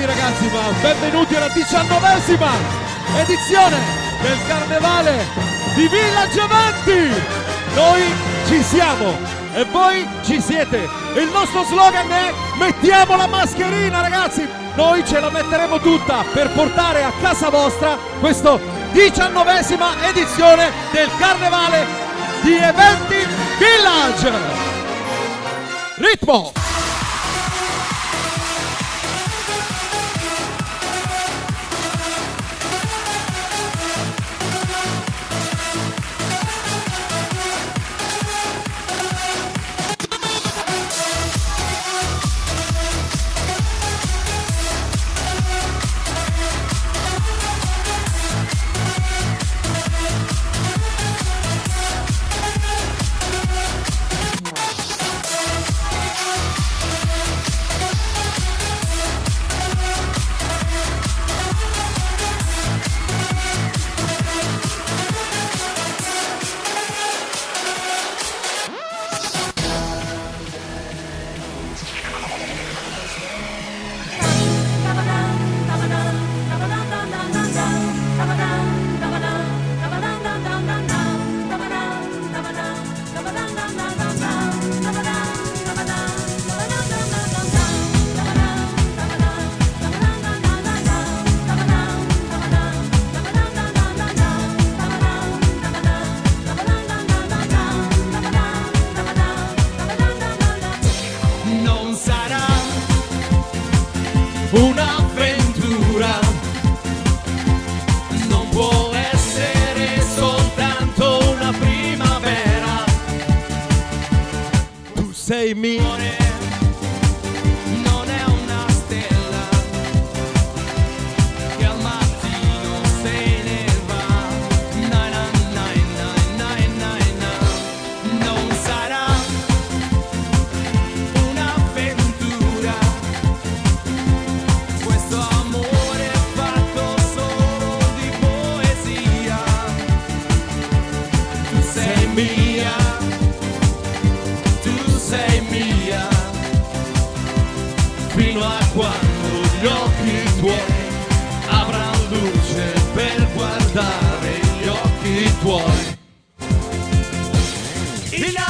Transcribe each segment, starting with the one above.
sì ragazzi, ma benvenuti alla diciannovesima edizione del Carnevale di Villa Giavanti! Noi ci siamo e voi ci siete! Il nostro slogan è mettiamo la mascherina ragazzi! Noi ce la metteremo tutta per portare a casa vostra questa diciannovesima edizione del Carnevale di Eventi Village! Ritmo! Me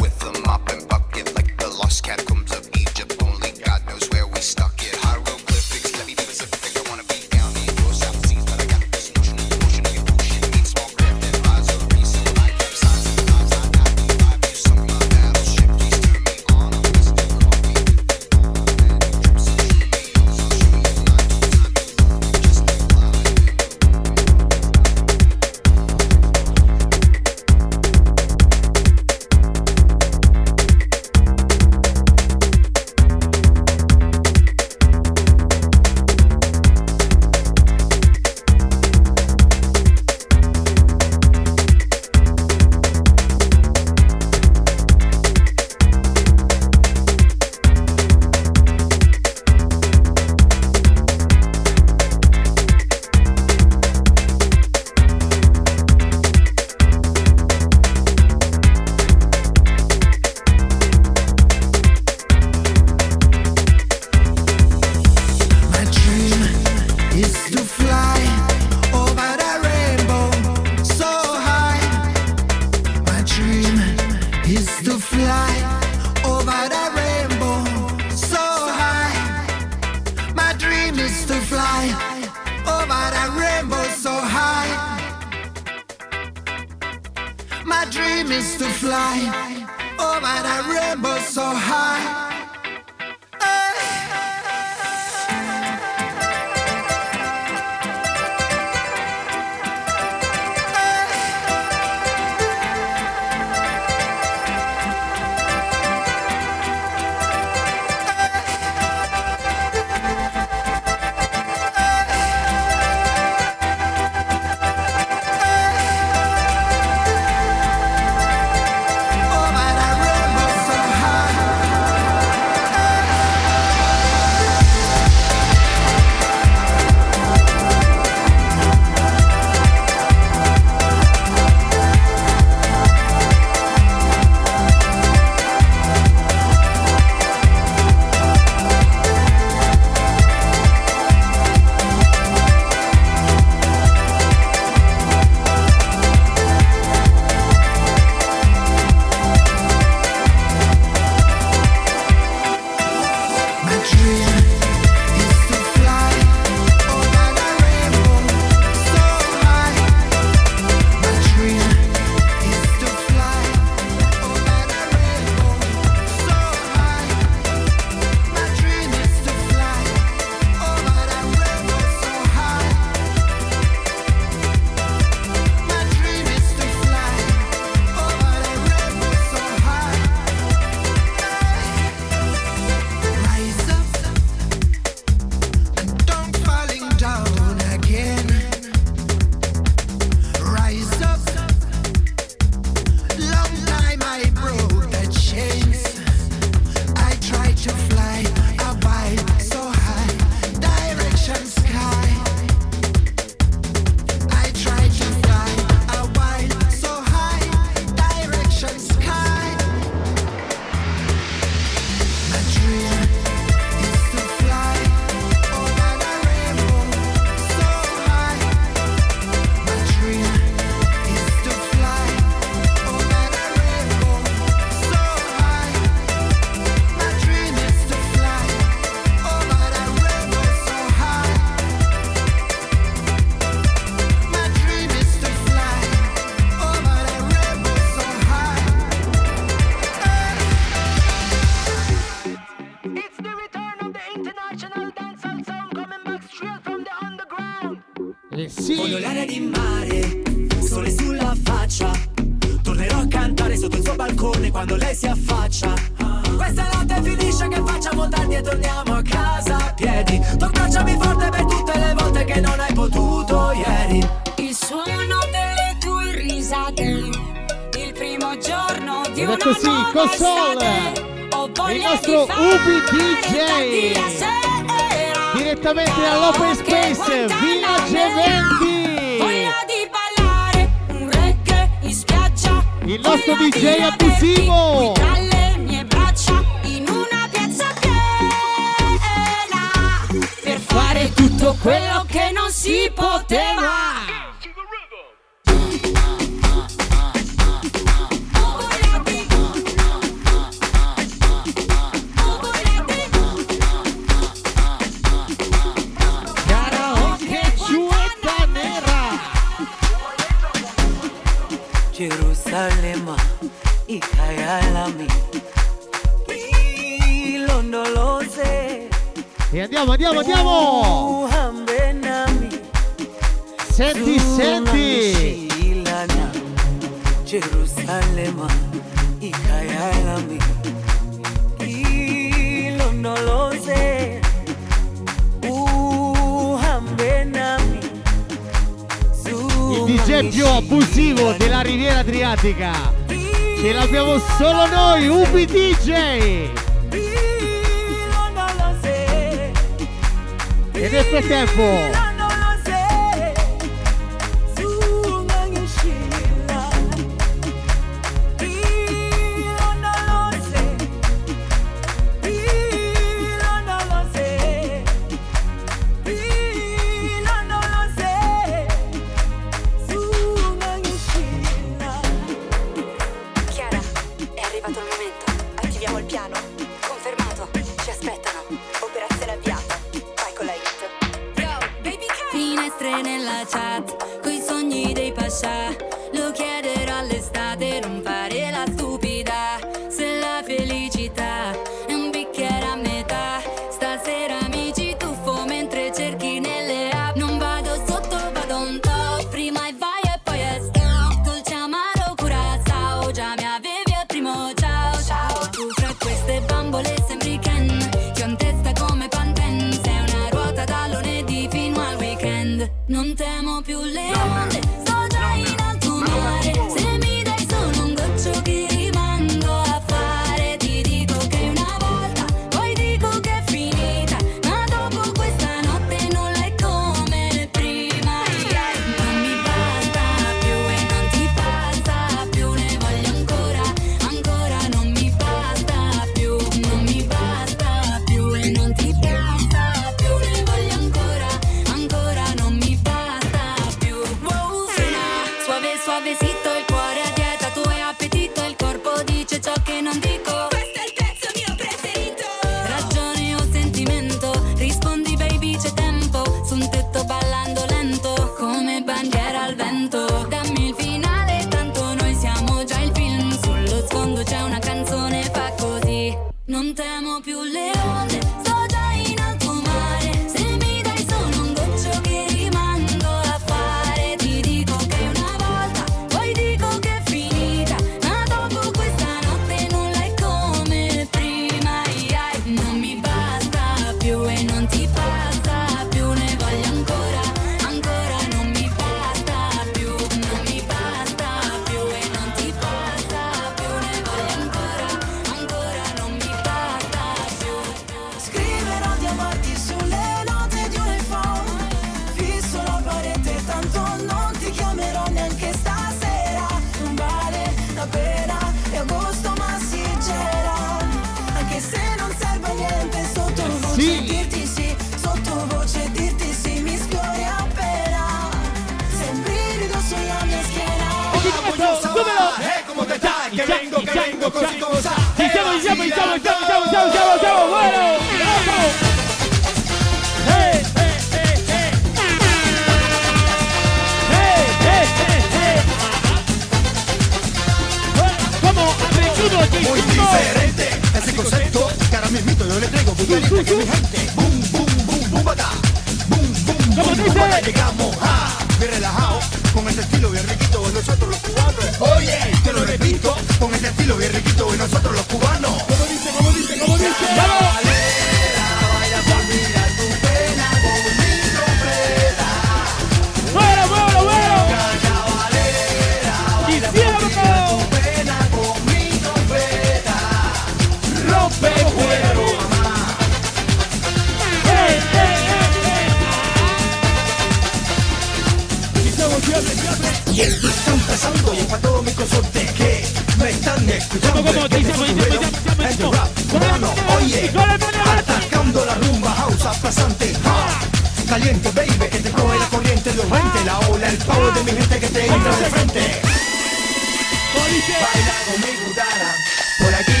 Baila con mi gutara, por aquí,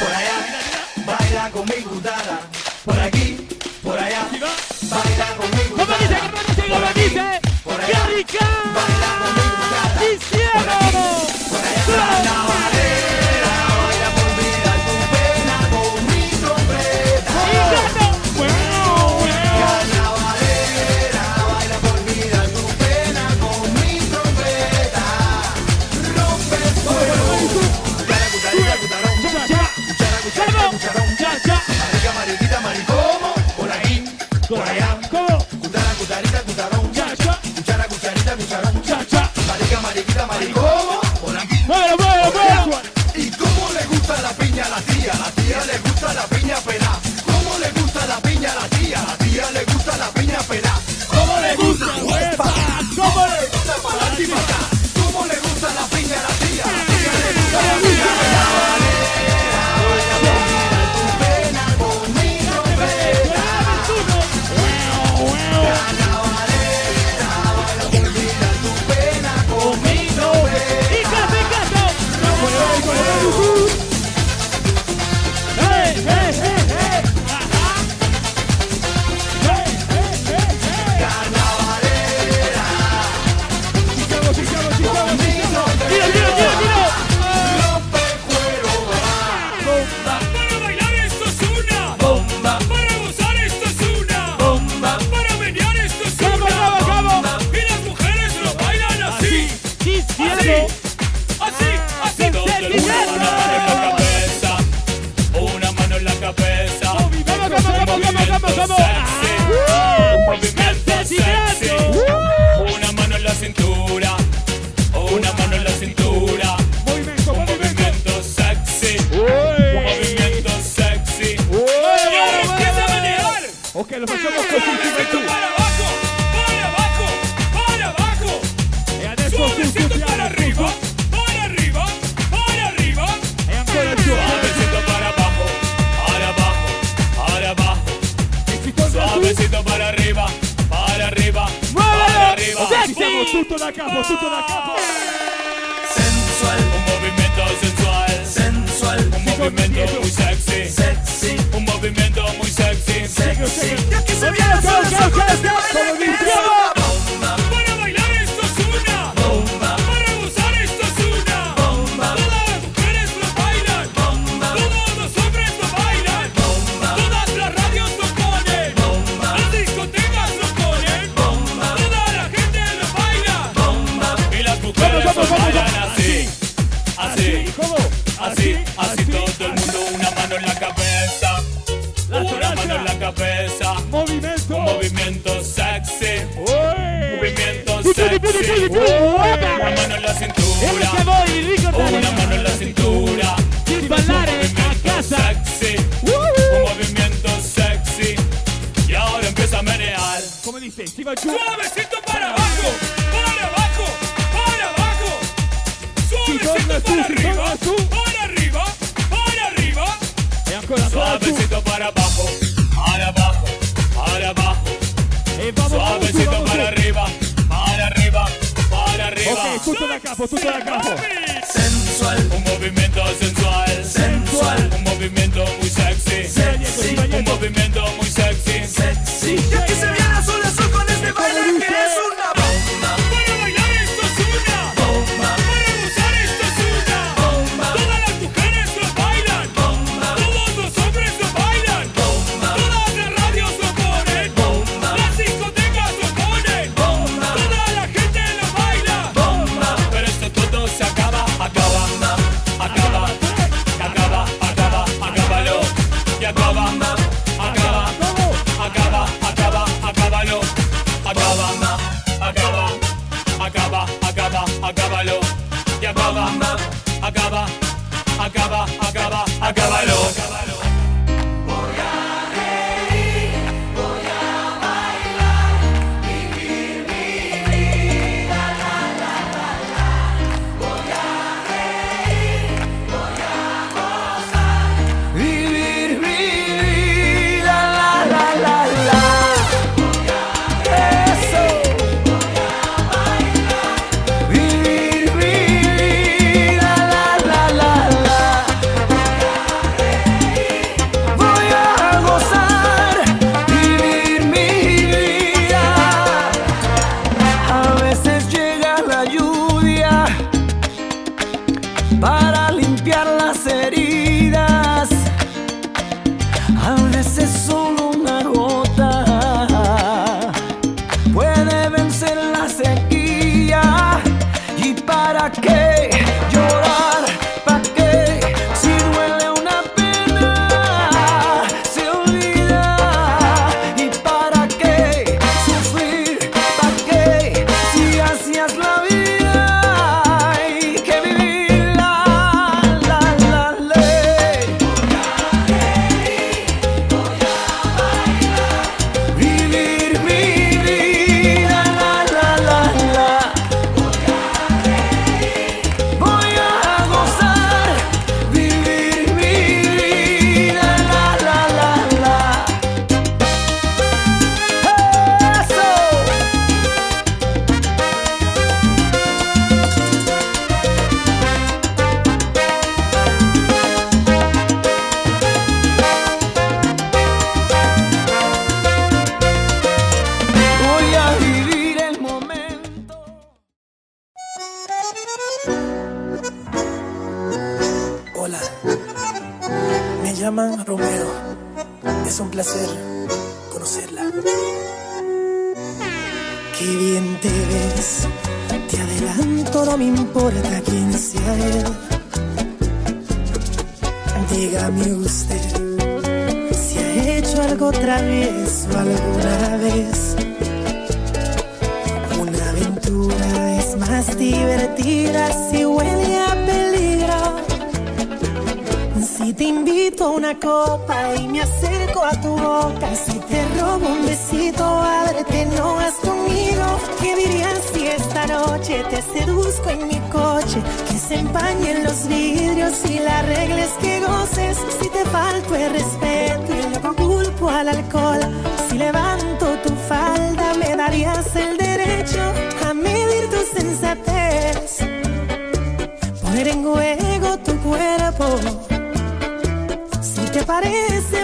por allá. Baila con mi gutara, por aquí, por allá. Baila con mi gutara. ¿Cómo dice? ¿Cómo dice? ¿Cómo dice? Por allá. ¡Qué rica! Baila con mi gutara. ¡Hicieron! Por aquí, por allá.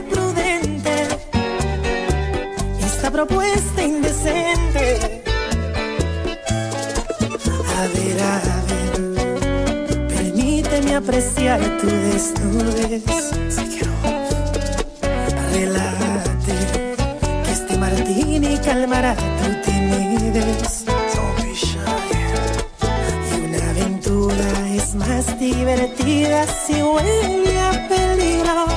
prudente esta propuesta indecente. A ver, a ver, permíteme apreciar tu desnudez. Relájate, que este martini calmará tu timidez. Y una aventura es más divertida si huele a peligro.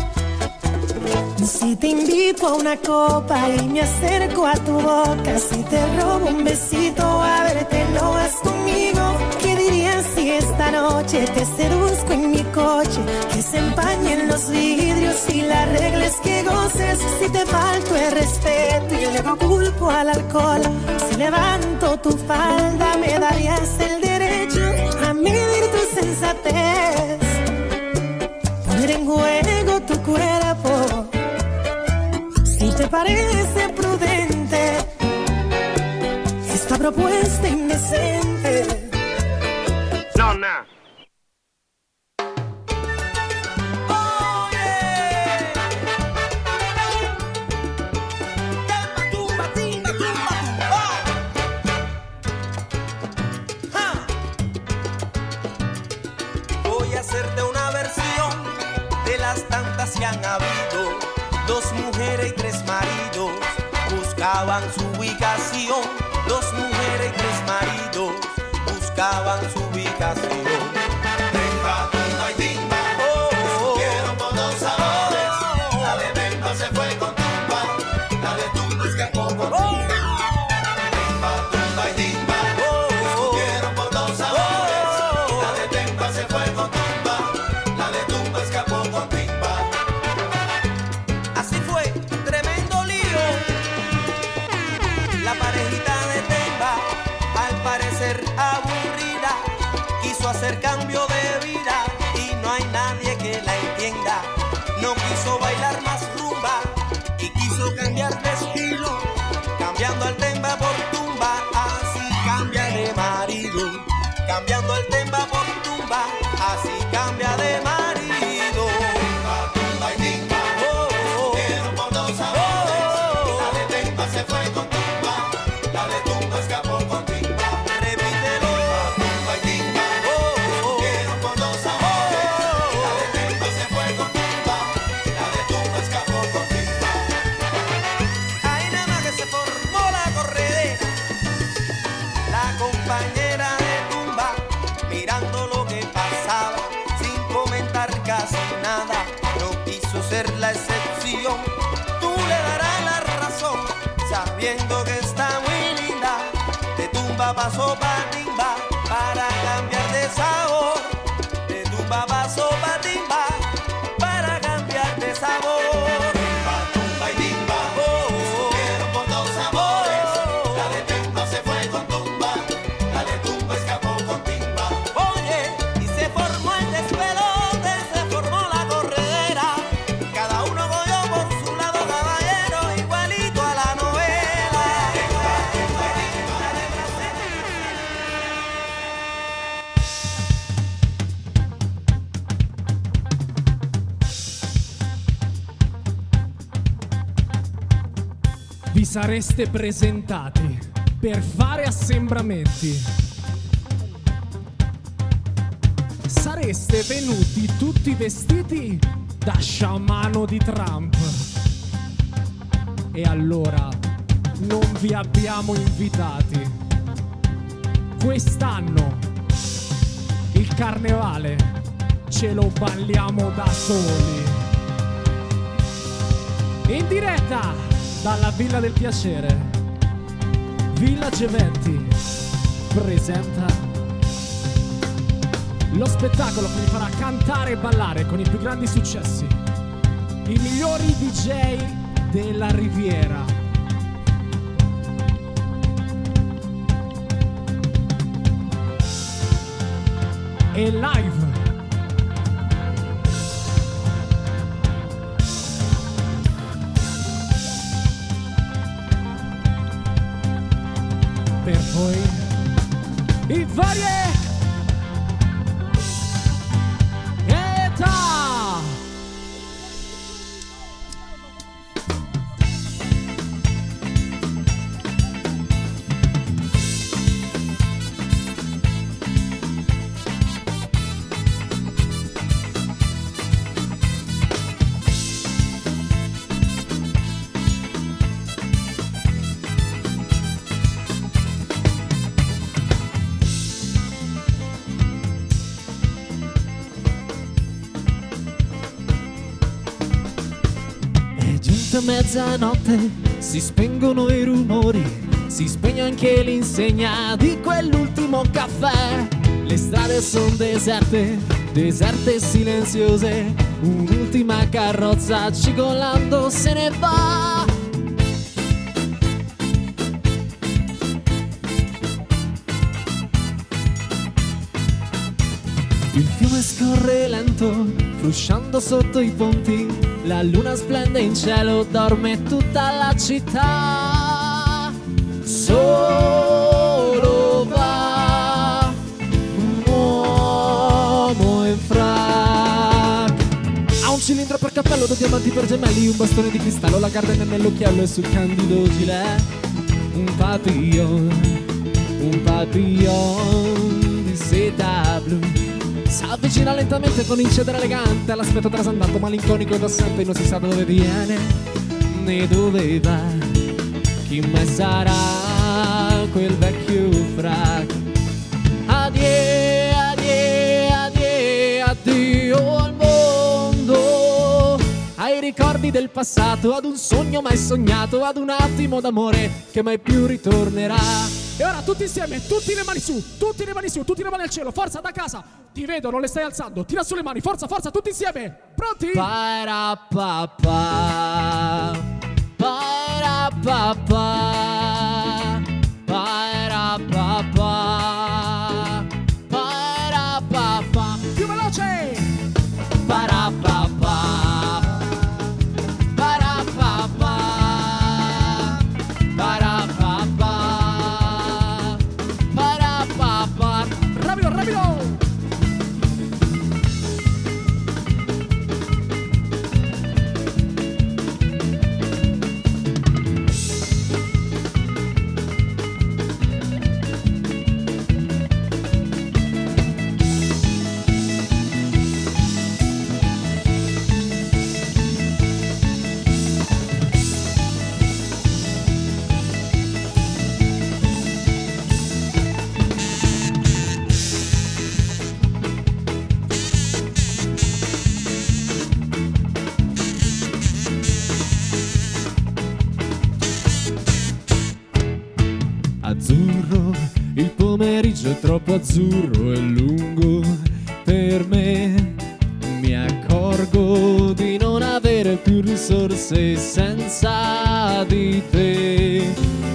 Si te invito a una copa y me acerco a tu boca, si te robo un besito, a verte lo vas conmigo. ¿Qué dirías si esta noche te seduzco en mi coche? Que se empañen los vidrios y la regla es que goces. Si te falto el respeto y luego culpo al alcohol, si levanto tu falda me darías el derecho a medir tu sensatez. Poner en juego parece prudente esta propuesta indecente. No, no. la excepción. Tú le darás la razón, sabiendo que está muy linda. Te tumba paso patimba para cambiar de sabor. vi sareste presentati per fare assembramenti. Sareste venuti tutti vestiti da sciamano di Trump. E allora non vi abbiamo invitati. Quest'anno il carnevale ce lo balliamo da soli. In diretta! Dalla Villa del Piacere, Villa Geventi presenta lo spettacolo che vi farà cantare e ballare con i più grandi successi, i migliori DJ della Riviera. E live poi i varie mezzanotte, si spengono i rumori, si spegne anche l'insegna di quell'ultimo caffè. Le strade sono deserte, deserte e silenziose, un'ultima carrozza cigolando se ne va. Il fiume scorre lento, frusciando sotto i ponti. La luna splende in cielo, dorme tutta la città. Solo va un uomo in frac. Ha un cilindro per cappello, due diamanti per gemelli, un bastone di cristallo, la gardenia nell'occhiello e sul candido gilet. Un papillon, un papillon di seta blu. S'avvicina lentamente con incedere elegante all'aspetto trasandato, malinconico ed assente, non si sa dove viene né dove va. Chi mai sarà quel vecchio frac? Addio, addio, addio, addio al mondo. Ai ricordi del passato, ad un sogno mai sognato, ad un attimo d'amore che mai più ritornerà. E ora tutti insieme, tutti le mani su, tutti le mani su, tutti le mani al cielo, forza da casa. Ti vedo, non le stai alzando. Tira su le mani, forza, forza, tutti insieme. Pronti? Parapapà, parapapà, è azzurro e lungo per me. Mi accorgo di non avere più risorse senza di te.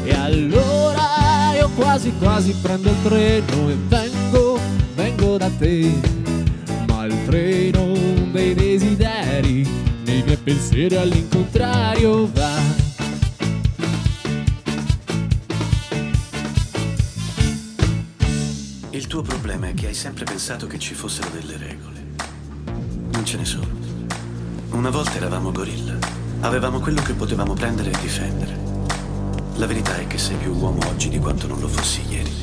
E allora io quasi quasi prendo il treno e vengo, vengo da te. Ma il treno dei desideri, nei miei pensieri all'incontrario ci fossero delle regole. Non ce ne sono. Una volta eravamo gorilla. Avevamo quello che potevamo prendere e difendere. La verità è che sei più uomo oggi di quanto non lo fossi ieri.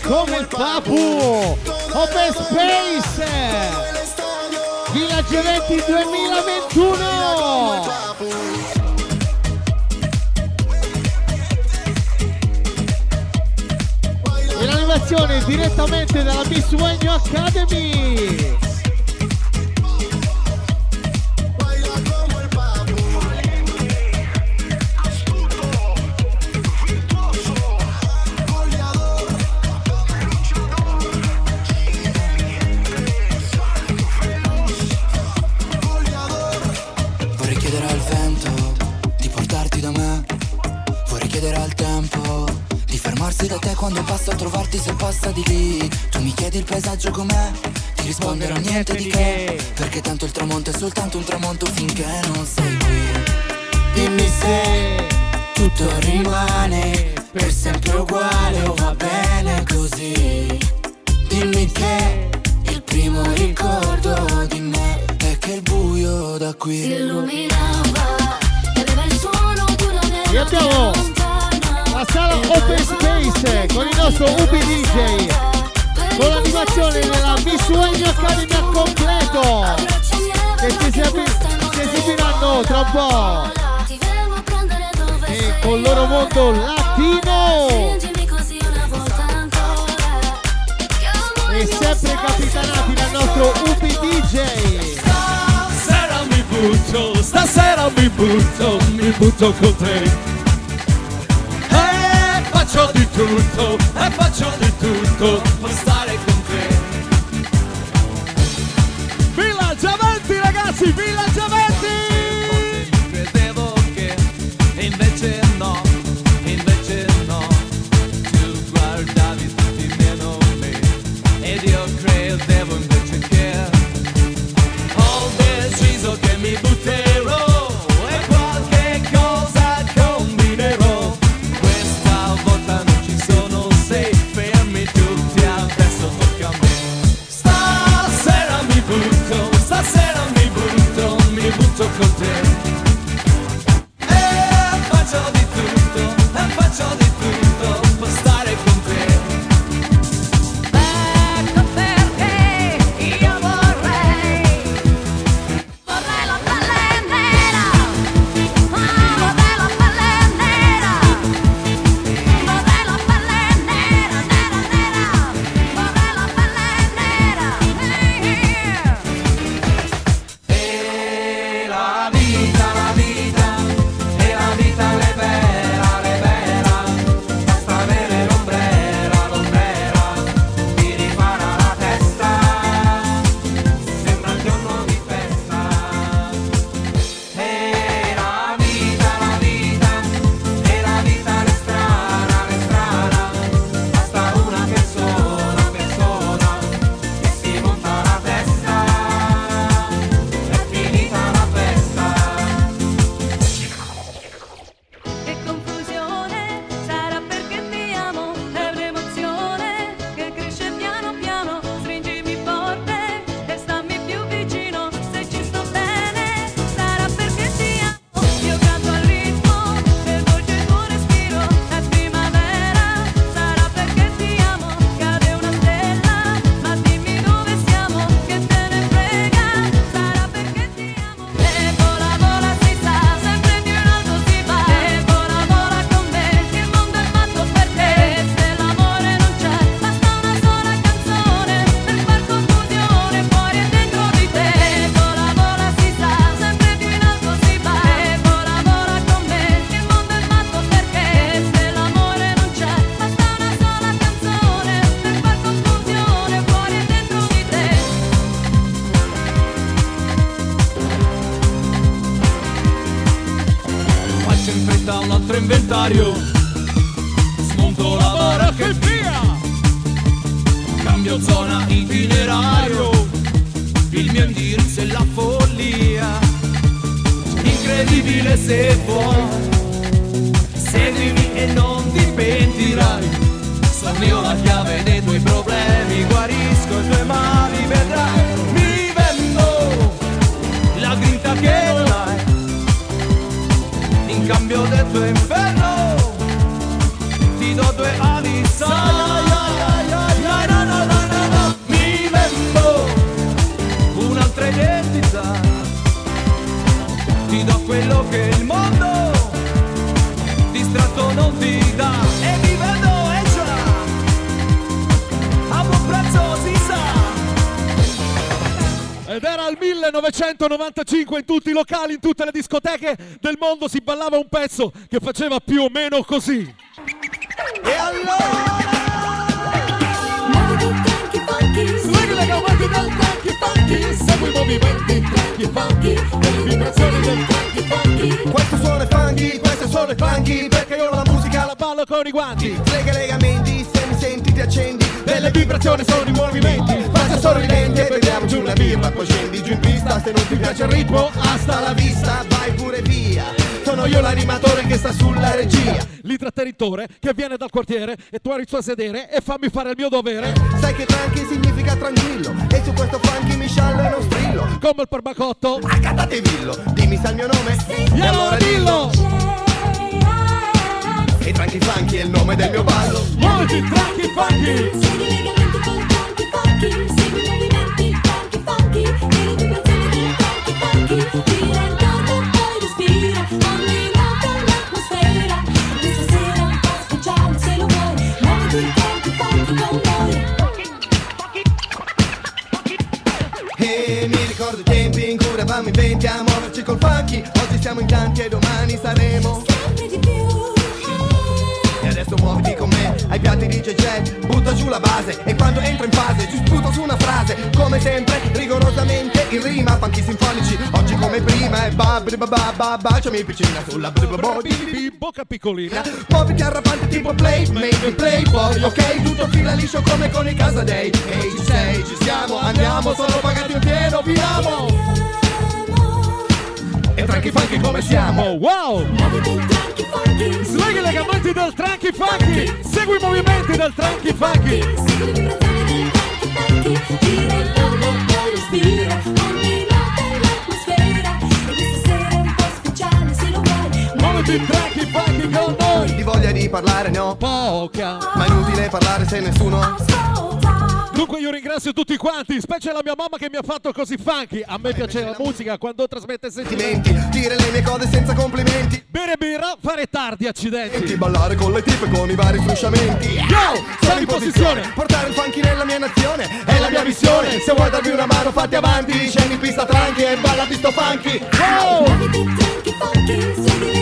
Come il Papu Open Space. Village Eventi 2021 direttamente dalla Miss Wagner Academy. basta trovarti se passa di lì. Tu mi chiedi il paesaggio com'è Ti risponderò niente di che. Perché tanto il tramonto è soltanto un tramonto finché non sei qui. Dimmi se tutto rimane per sempre uguale o va bene così. Dimmi che il primo ricordo di me è che il buio da qui si illuminava e aveva il suono di una melodia sala Open Space con il nostro UB DJ con l'animazione della Miss Wayne Academy a completo che si esibiranno tra un po' e con il loro mondo latino. E sempre capitanati dal nostro UB DJ Stasera mi butto, stasera mi butto, mi butto con te di tutto e faccio di tutto per stare con te. Villaggiamenti ragazzi, villaggiamenti! 1995 in tutti i locali, in tutte le discoteche del mondo si ballava un pezzo che faceva più o meno così. E allora? Segui i movimenti funky funky, e le vibrazioni del funky funky. Questo suono è funky, questo suono è funky Perché io la musica la ballo con i guanti Lega legamenti, se mi senti ti accendi Delle vibrazioni sono i movimenti Faccia sorridente, beviamo giù una birra Poi scendi pista, se non ti piace il ritmo Hasta la vista, vai pure via. Sono io l'animatore che sta sulla regia. L'intrattenitore che viene dal quartiere e tu eri il suo sedere e fammi fare il mio dovere. Sai che tranqui significa tranquillo E su questo funky mi sciallo e non strillo. Come il perbacotto. Accattate villo, dimmi se è il mio nome. E allora dillo. E tranqui funky è il nome del mio ballo. Muoviti tranqui funky col funky. Oggi siamo in tanti e domani saremo. E adesso muoviti con me ai piatti di JJ Butta giù la base e quando entro in fase Ci sputo su una frase. Come sempre rigorosamente in rima Funky sinfonici. Oggi come prima E babri babà babà Baciami piccina sulla bribabo Bocca piccolina. Muoviti arrapante tipo play in playboy Ok? Tutto fila liscio come con i casa day Ehi ci sei ci siamo andiamo Sono pagati in pieno viviamo E tranqui funky come siamo Oh, wow! Swing le gambetti del tranqui funky, segui i movimenti del tranqui funky. Muoviti tranqui funky con noi. Di voglia di parlare ne ho Poca. Ma è inutile parlare se nessuno Dunque io ringrazio tutti quanti, specie la mia mamma che mi ha fatto così funky. A me piace la musica quando trasmette sentimenti. Dire le mie cose senza complimenti Bere birra, fare tardi, accidenti. E ballare con le tipe con i vari frusciamenti Yo, sono in posizione. Portare il funky nella mia nazione È la mia missione Se vuoi darmi una mano fatti avanti Scendi in pista tranqui e ballati sto funky Wow! l'atmosfera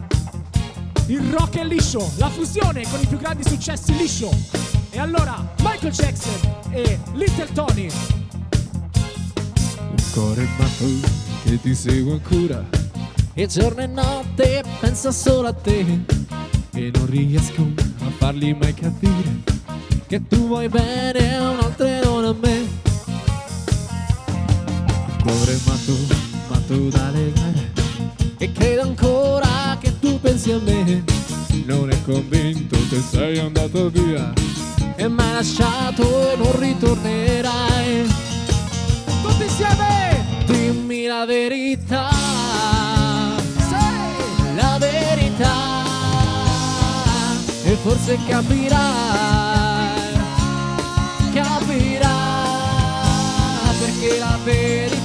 Il rock è liscio, la fusione con i più grandi successi liscio. E allora Michael Jackson e Little Tony. Un cuore matto che ti segue ancora. E giorno e notte pensa solo a te. E non riesco a fargli mai capire. Che tu vuoi bene a un'altra e non a me. Un cuore matto, matto da legare E credo ancora pensi a me? Non è convinto che sei andato via. E mi hai lasciato e non ritornerai. Tutti insieme! Dimmi la verità, la verità. E forse capirai, capirai perché la verità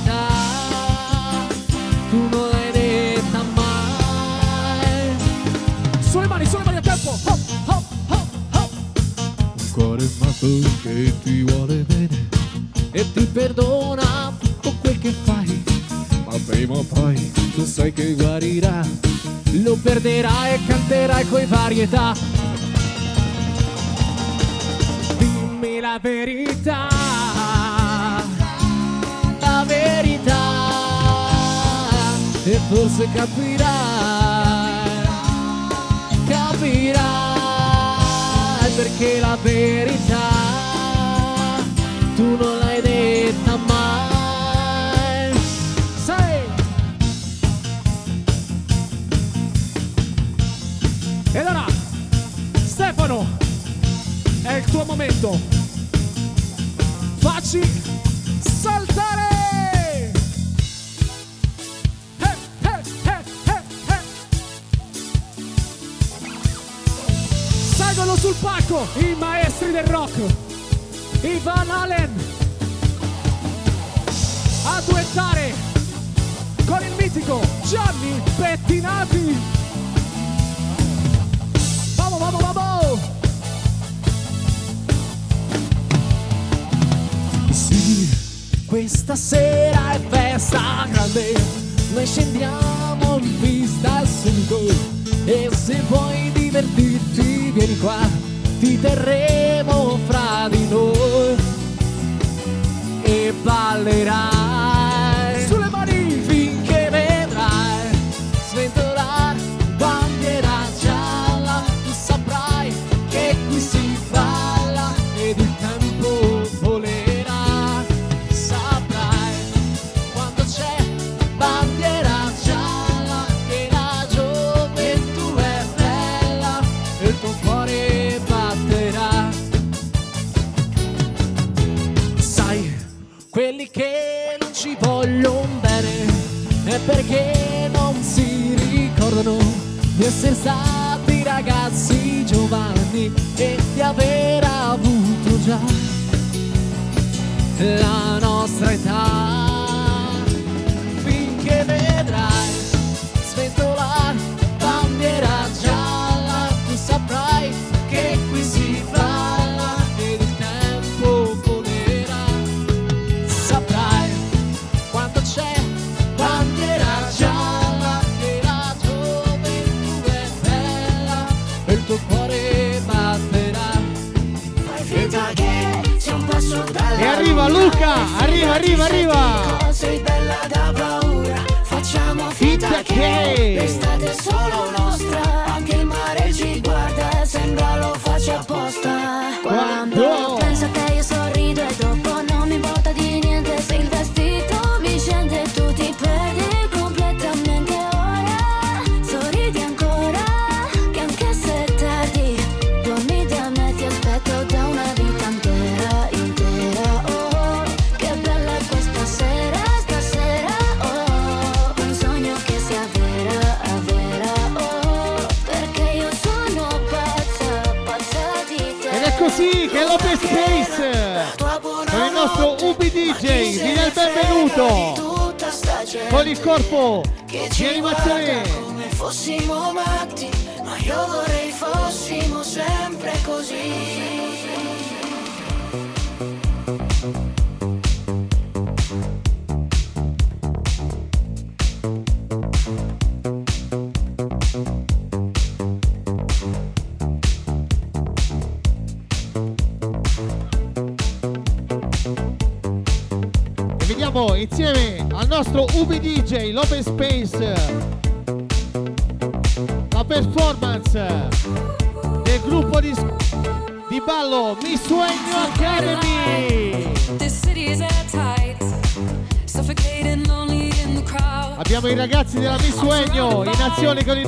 cuore matto che ti vuole bene e ti perdona tutto quel che fai, ma prima o poi tu sai che guarirà, lo perderai e canterai coi varietà. Dimmi la verità, la verità, e forse capirai. perché la verità tu non l'hai detta mai. Sai! E allora, Stefano, è il tuo momento. Facci saltare! sul palco i maestri del rock, Ivan Allen, a duettare con il mitico Gianni Pettinati. Vamo, vamo, vamo! Sì, questa sera è festa grande, noi scendiamo in pista sul gol e se vuoi divertirti vieni qua, ti terremo fra di noi e ballerai.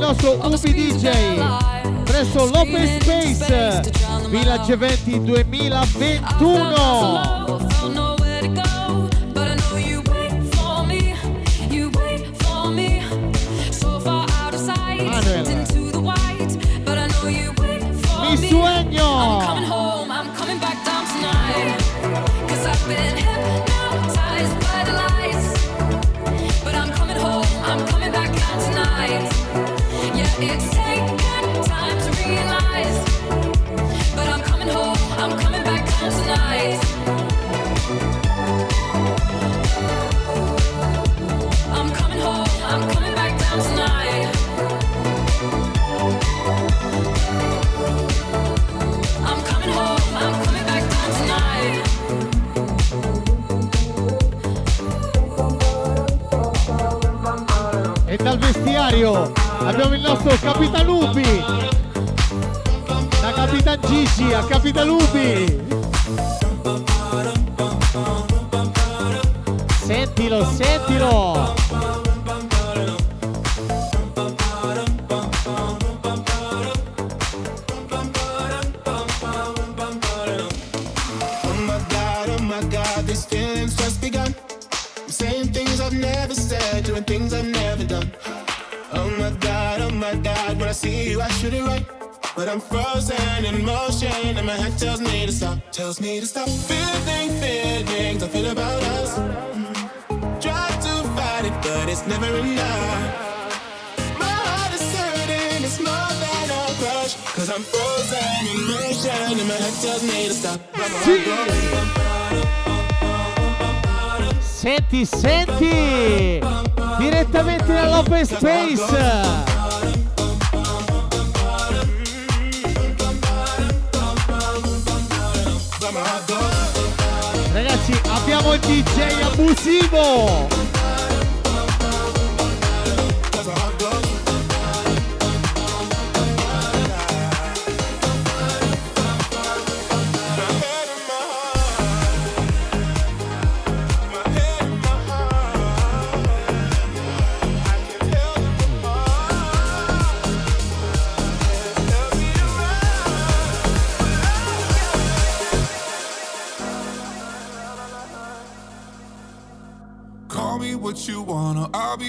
nostro Ubi DJ presso l'Open Space Village Eventi 2021. E dal vestiario abbiamo il nostro Capitalupi. Da Capitan Gigi a Capitalupi. Sentilo, sentilo. When I see you, I shoot it right. But I'm frozen in motion, and my head tells me to stop, tells me to stop. Feeling feelings I feel about us. Try to fight it, but it's never enough. My heart is hurting, it's more than a crush. Cause I'm frozen in motion, and my head tells me to stop. Senti, senti! Direttamente dall'open space! Abbiamo il DJ abusivo!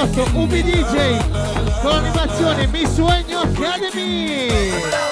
nostro DJ con l'animazione Mi Sueño Academy!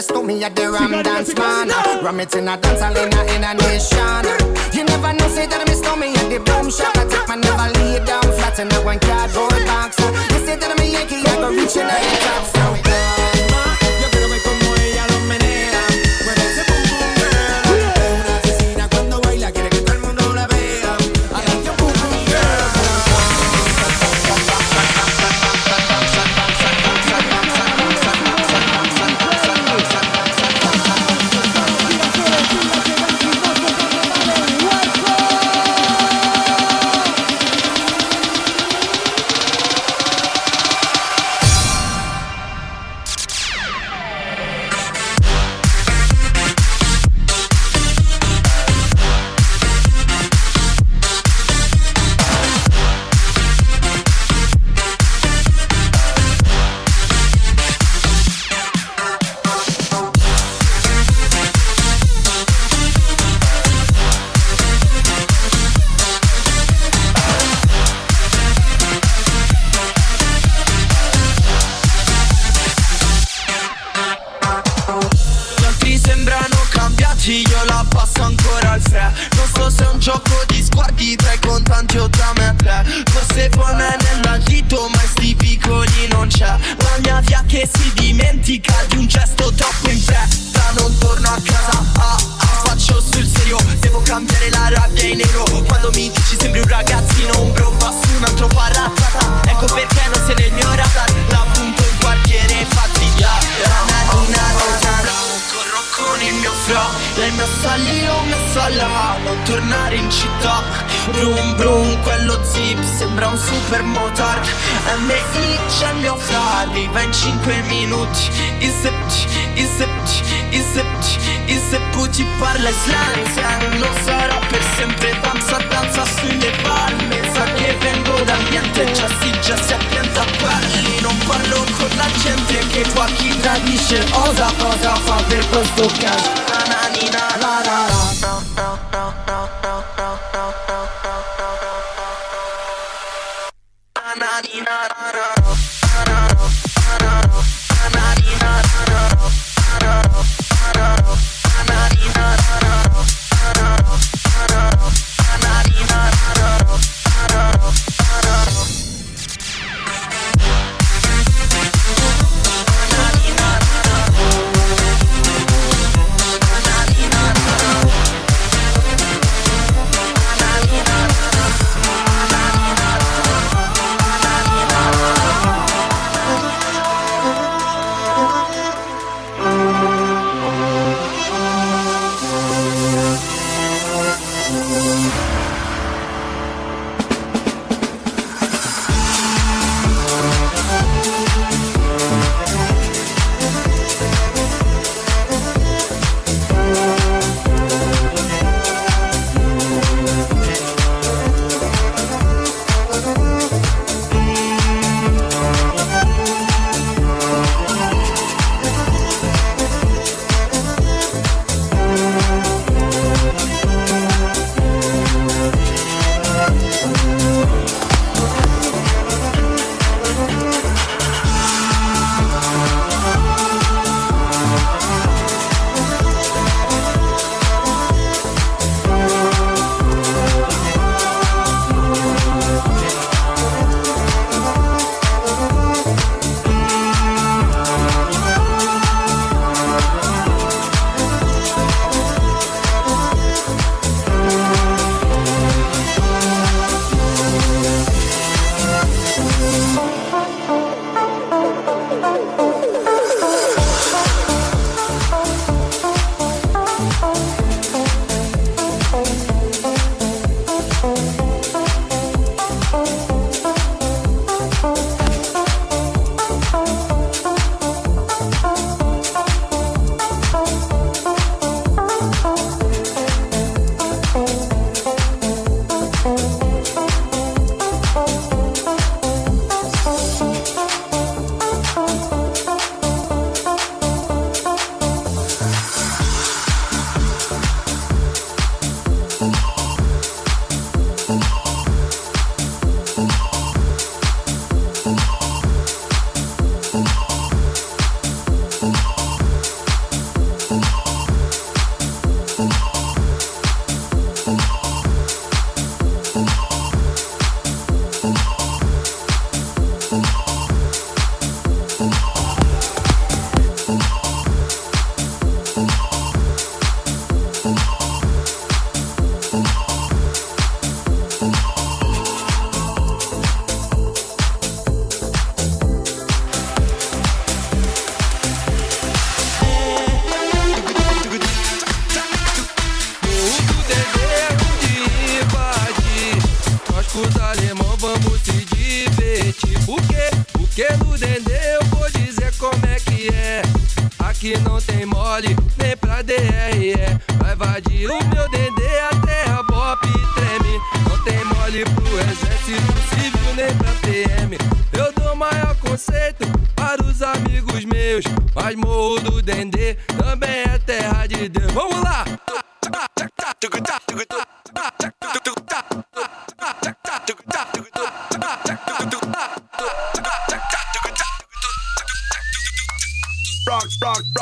promise to me at the ram dance man. Ram it in a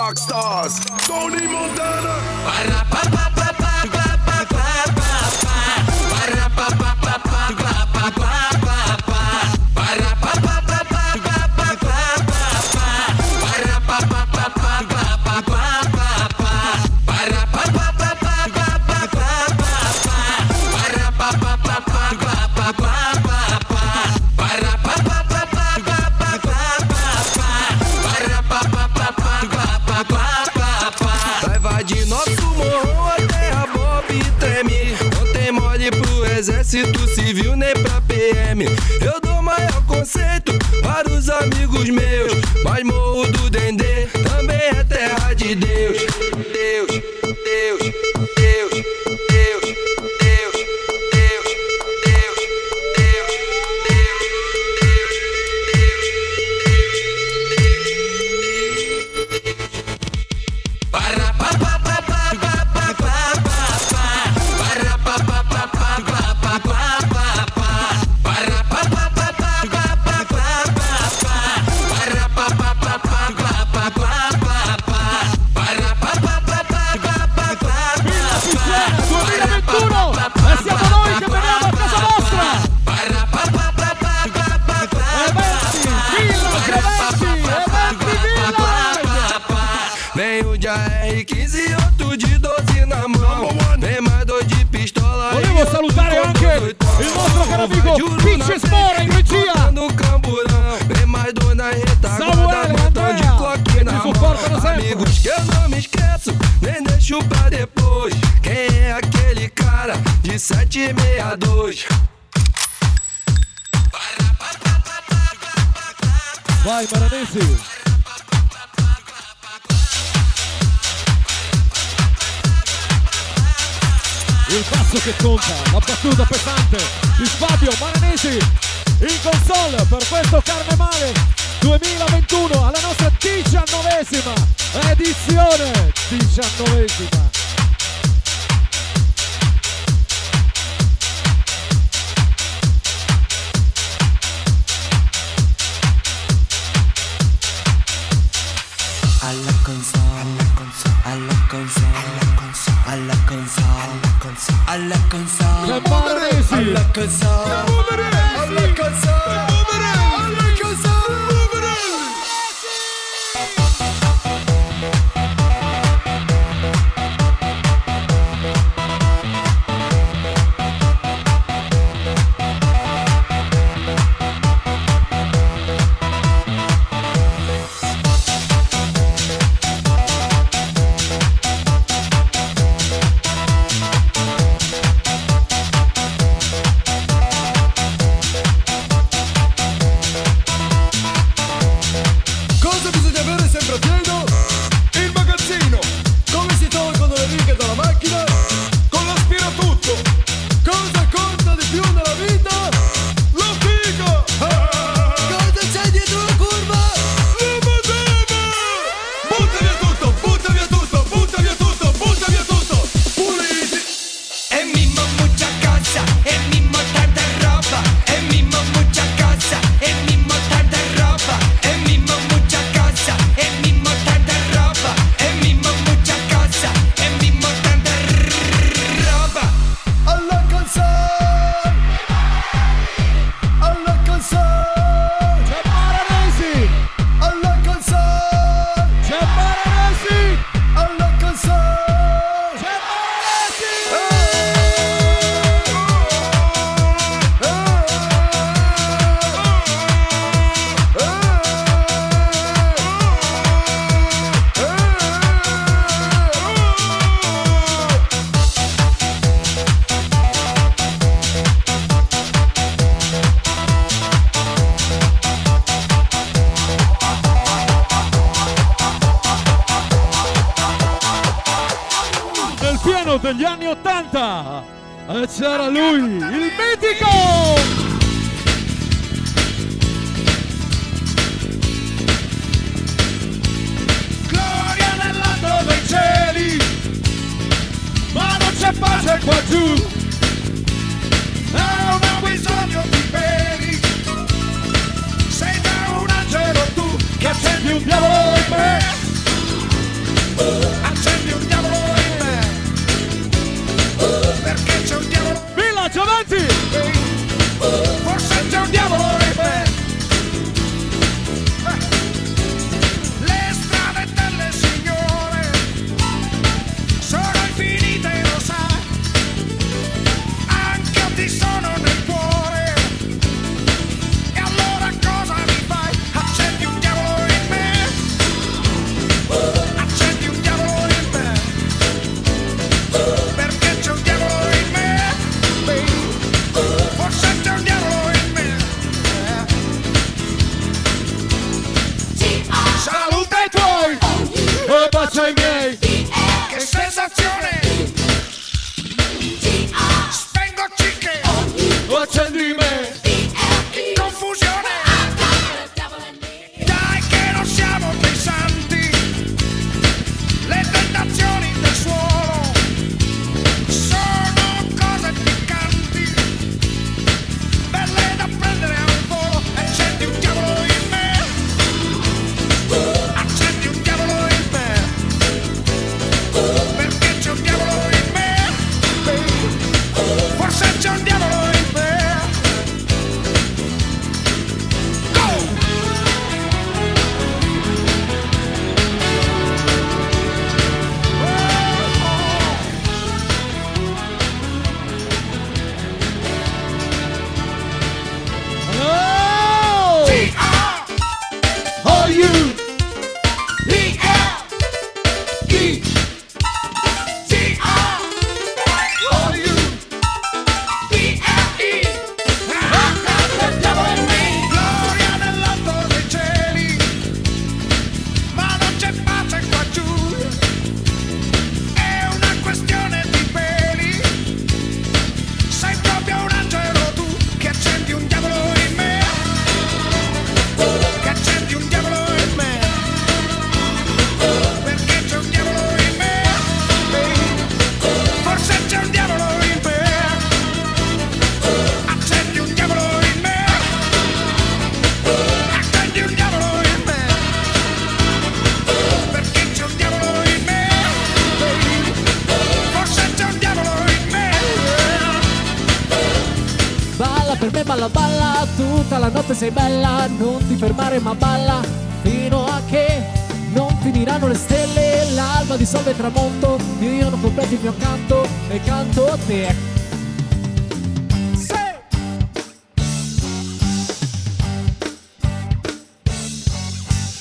rock, stars. Tony Montana. Balla, balla, tutta la notte sei bella, non ti fermare ma balla, fino a che non finiranno le stelle, l'alba dissolve il tramonto, io non completi il mio canto e canto te.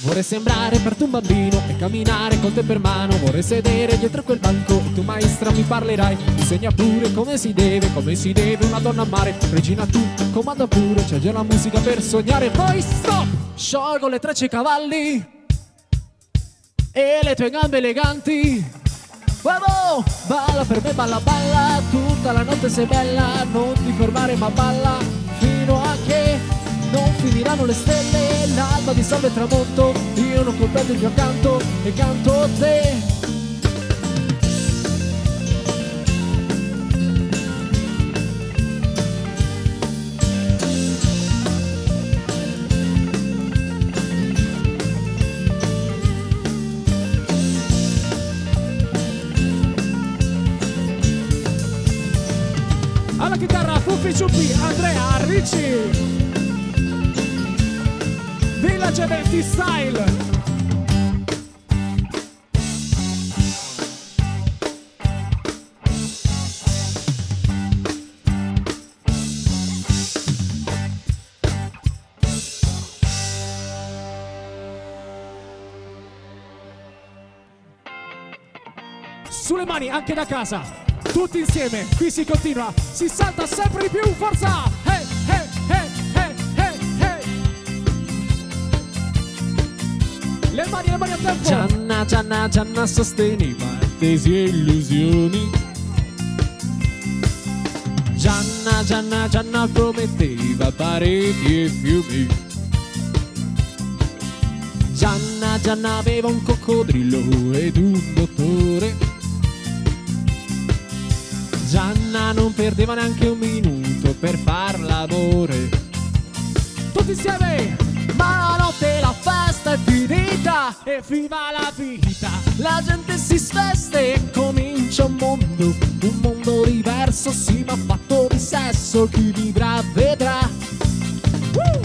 Vorrei sembrare per te un bambino e camminare con te per mano. Vorrei sedere dietro quel banco e tu maestra mi parlerai. Insegna pure come si deve, come si deve una donna amare. Regina tu, comanda pure, c'è già la musica per sognare. Poi stop! Sciolgo le trecce cavalli E le tue gambe eleganti. Uomo, balla per me, balla, balla. Tutta la notte sei bella, non ti fermare ma balla. Fino a che non finiranno le stelle, l'alba dissolve il tramonto, io non comprendo il mio canto e canto te. Alla chitarra Fuffi Ciuppi, Andrea Ricci. Eventi Style. Sulle mani anche da casa, tutti insieme, qui si continua, si salta sempre di più, forza! Mani, le mani a tempo! Gianna, Gianna, Gianna sosteneva tesi e illusioni. Gianna, Gianna, Gianna prometteva pareti e fiumi. Gianna, Gianna aveva un coccodrillo ed un dottore. Gianna non perdeva neanche un minuto per far l'amore. Tutti insieme! Ma la notte la festa è finita e viva la vita. La gente si sveste e comincia un mondo, un mondo diverso, sì, ma fatto di sesso. Chi vivrà vedrà. Woo!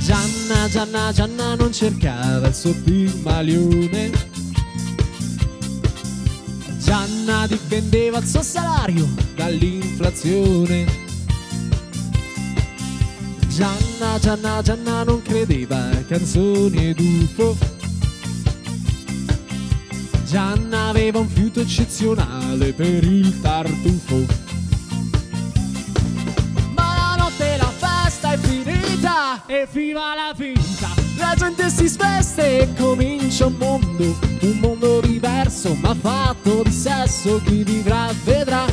Gianna, Gianna, Gianna non cercava il suo pigmalione. Gianna difendeva il suo salario dall'inflazione. Gianna, Gianna, Gianna non credeva a canzoni ed UFO. Gianna aveva un fiuto eccezionale per il tartufo. Ma la notte la festa è finita e viva la vita. La gente si sveste e comincia un mondo, un mondo diverso ma fatto di sesso. Chi vivrà vedrà.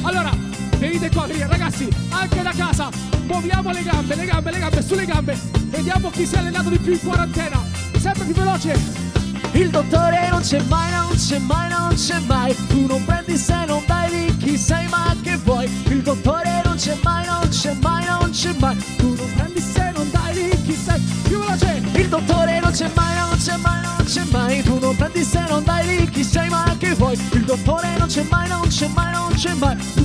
Allora, venite qua, venite, ragazzi, anche da casa, muoviamo le gambe, le gambe, le gambe, sulle gambe, vediamo chi si è allenato di più in quarantena, sempre più veloce. Il dottore non c'è mai, non c'è mai, non c'è mai. Tu non prendi se non dai di chi sei, ma che vuoi? Il dottore non c'è mai, non c'è mai, non c'è mai. Tu non prendi se non dai di chi sei. Più veloce! Il dottore non c'è mai, non c'è mai, non c'è mai. Tu non prendi se non dai di chi sei, ma che vuoi? Il dottore non c'è mai, non c'è mai, non c'è mai.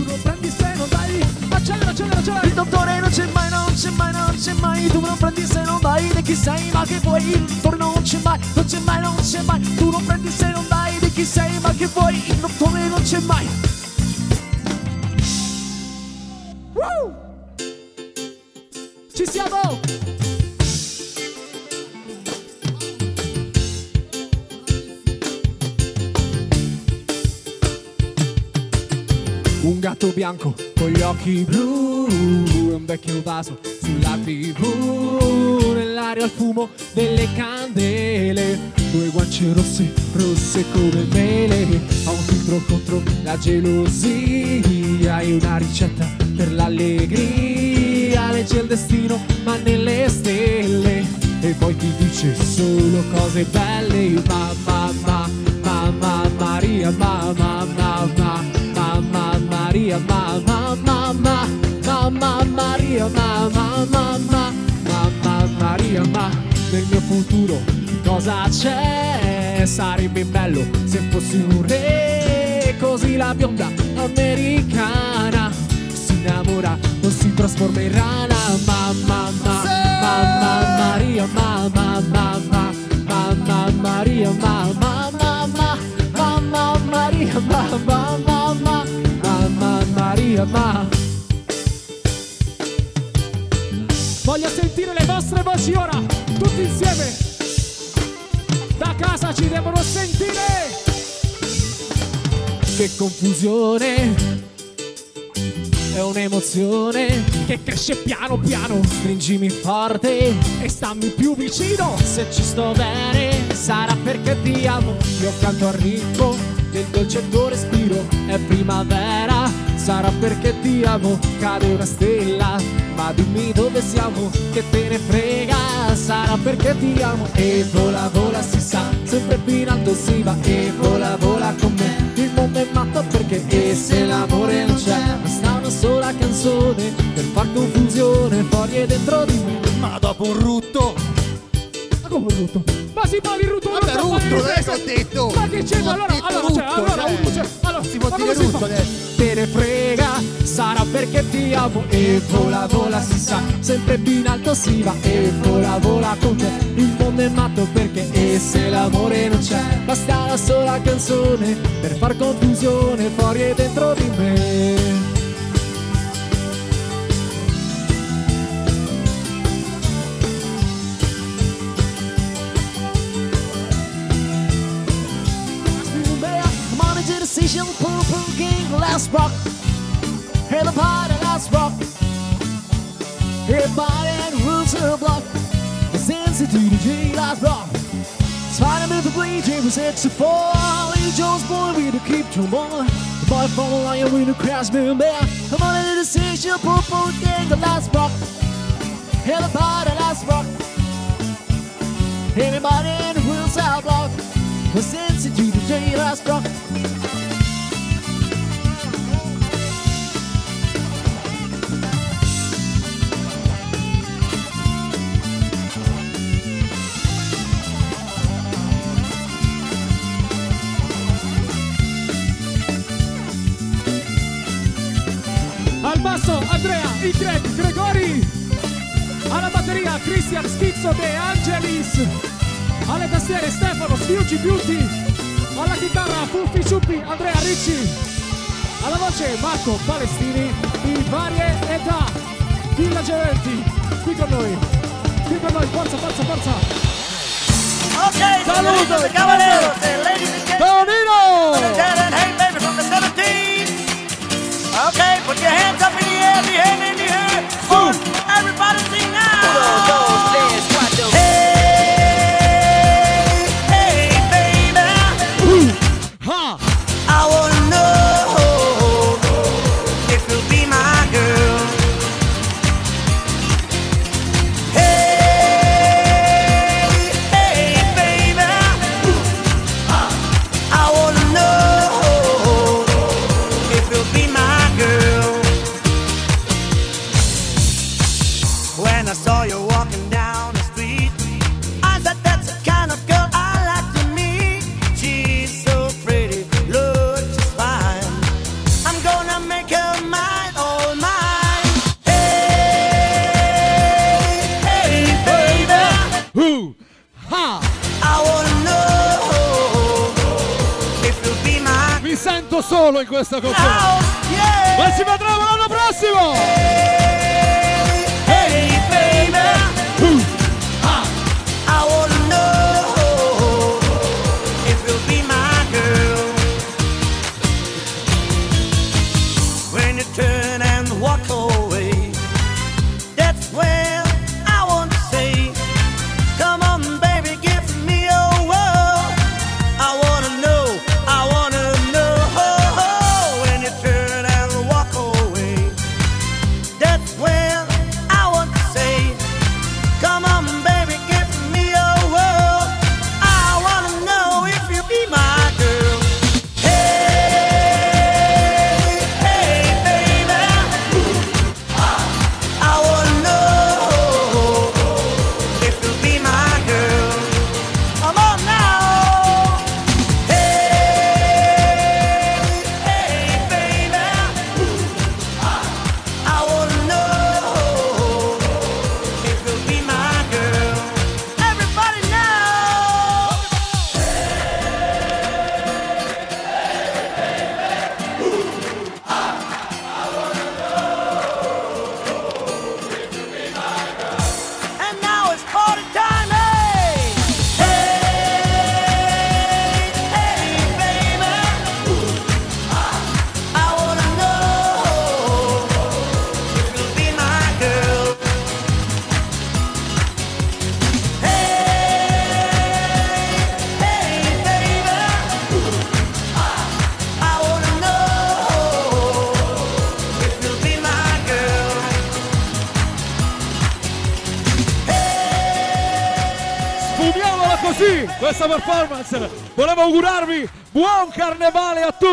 Dottore non c'è mai, non c'è mai, non c'è mai. Tu non prendi se non dai di chi sei, ma che vuoi? Il dottore non c'è mai, non c'è mai, non c'è mai. Tu non prendi se non dai di chi sei, ma che vuoi? Il dottore non c'è mai. Woo! Ci siamo! Un gatto bianco con gli occhi blu e un vecchio vaso sulla tv Nell'aria il fumo delle candele Due guance rosse, rosse come mele Ha un filtro contro la gelosia E una ricetta per l'allegria Legge il destino ma nelle stelle E poi ti dice solo cose belle Mamma, mamma, mamma Maria, mamma, mamma Mamma Maria, mamma, mamma, mamma Maria, mamma, mamma, mamma Maria, ma nel mio futuro cosa c'è? Sarebbe bello se fossi un re, così la bionda americana si innamora o si trasforma in rana. Mamma, mamma, mamma Maria, mamma, mamma, mamma Maria, mamma, mamma, mamma Maria, mamma, mamma, mamma Maria, mamma. Vostre voci ora, tutti insieme. Da casa ci devono sentire. Che confusione. È un'emozione che cresce piano piano. Stringimi forte e stammi più vicino. Se ci sto bene, sarà perché ti amo. Io canto al ritmo del dolce tuo respiro. È primavera, sarà perché ti amo. Cade una stella, ma dimmi dove siamo. Che te ne frega, sarà perché ti amo. E vola, vola, si sa, sempre più in alto si va. E vola, vola con me. Il mondo è matto perché e se l'amore non c'è, basta una sola canzone per far confusione fuori e dentro di me. Ma dopo un rutto. Ma come rutto? Ma si parla di rutto, Vabbè, rutto, adesso ho detto. Ma che c'è? Allora, detto allora, rutto, cioè, allora, cioè. uno, cioè, allora, Si può dire rutto fa? adesso. Te ne frega, sarà perché ti amo e vola, vola, si sa, sempre più in alto si va e vola, vola con te. Il mondo è matto perché e se l'amore non c'è, basta una sola canzone per far confusione fuori e dentro di me. let's rock. Everybody, let's rock. Everybody rules the block. It's NCTDG, let's rock. Spider with the bleed, to 64. Lee Jones, boy, we to keep trombone. The boy from the lion, we to crash, man, bear. Come on, in the decision, purple gang, the last rock. Everybody, let's rock. Everybody rules the block. It's NCTDG, let's rock. Basso Andrea, Greg, Gregori. Alla batteria Christian Schizzo De Angelis. Alle tastiere Stefano Sfiuci Beauty. Alla chitarra Puffi Ciuppi Andrea Ricci. Alla voce Marco Palestini di varie età. Villa Geventi, qui con noi. Qui con noi, forza, forza, forza. And ladies and gentlemen. Tonino! Okay, put your hands up in the air, the hand in the air. One, everybody sing now. Hey, questa canzone.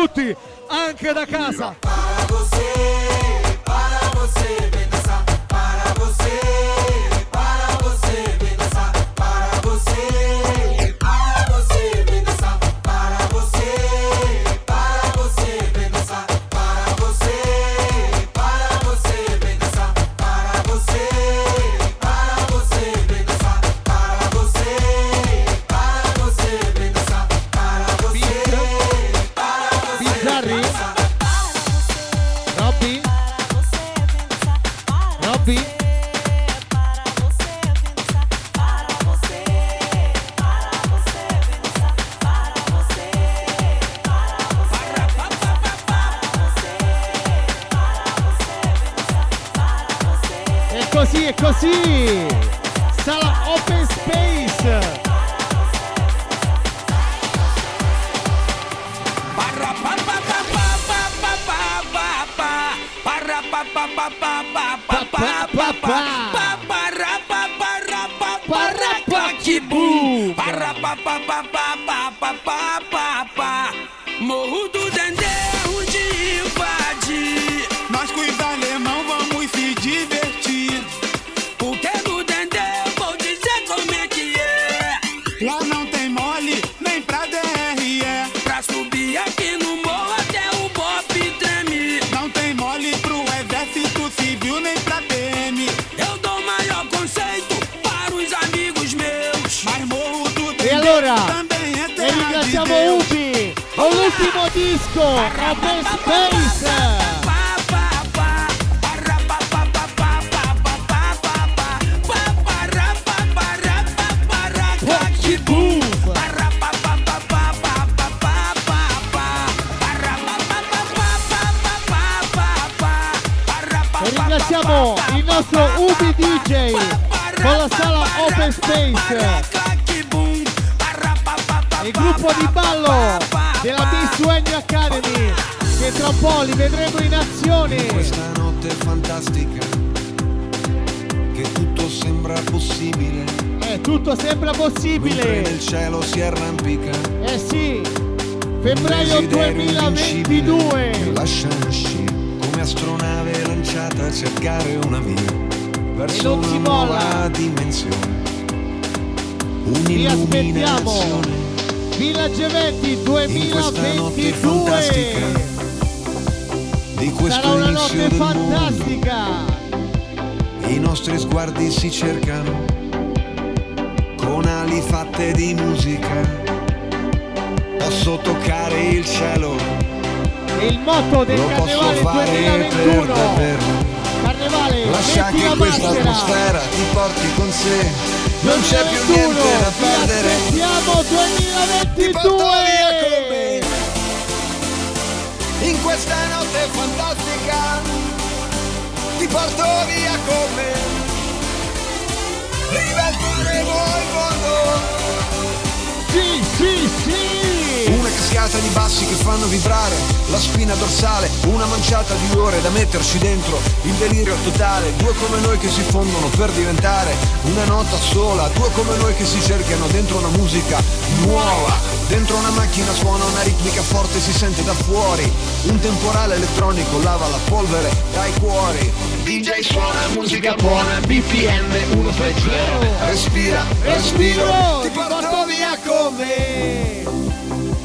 tutti, anche da casa.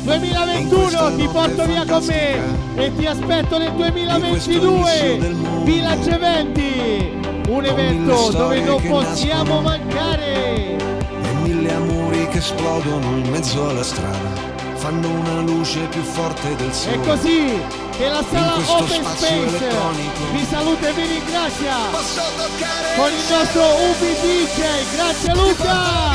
2021 ti porto via con me e ti aspetto nel 2022 Village Eventi un evento dove non possiamo mancare. E mille amori che esplodono in mezzo alla strada. Fanno una luce più forte del sole. è così che la sala Open Space vi saluta e vi ringrazia. Con il nostro UB DJ grazie Luca.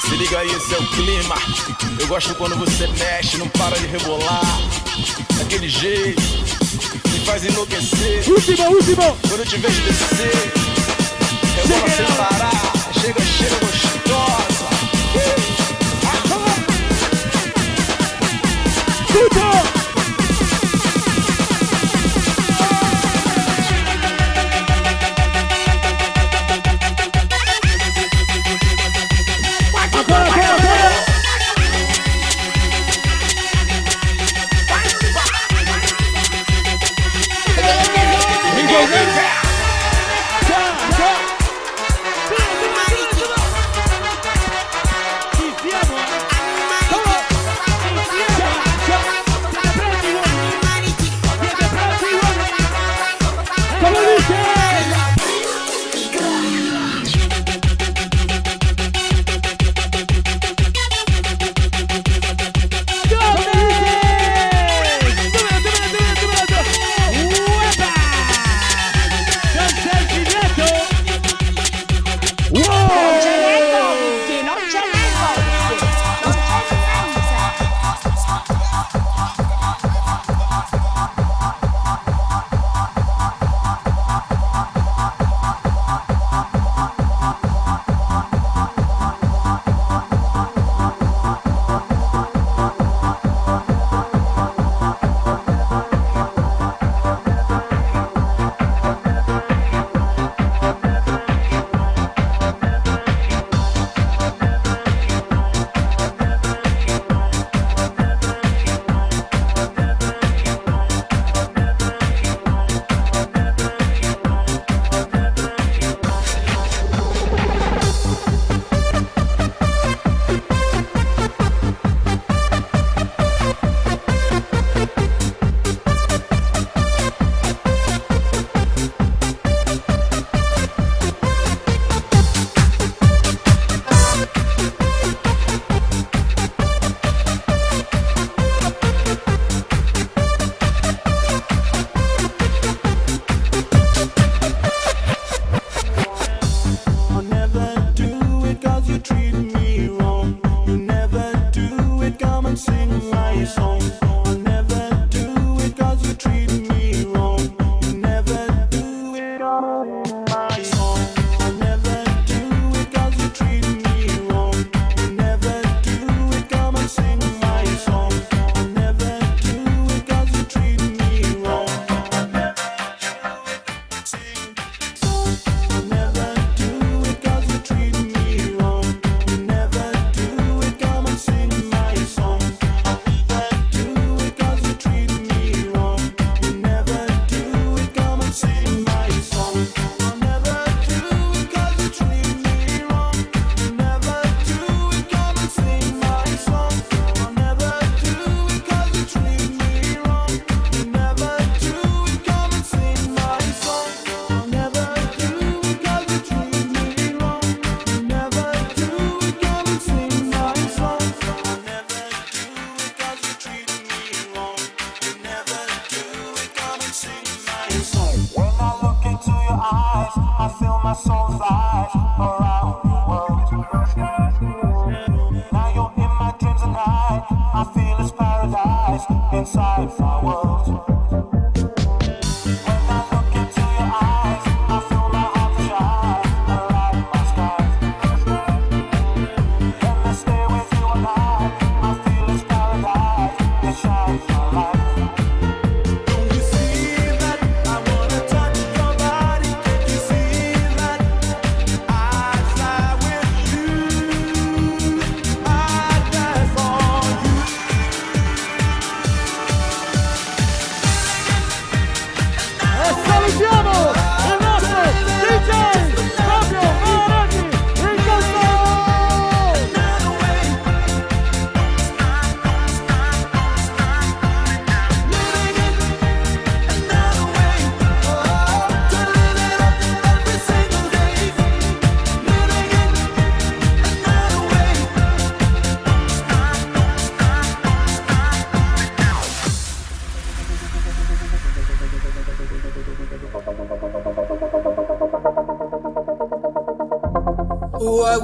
Se liga aí, esse é o clima. Eu gosto quando você mexe, não para de rebolar. Daquele jeito, me faz enlouquecer. Última, última! Quando eu te vejo descer, eu vou parar. Chega, chega, chega.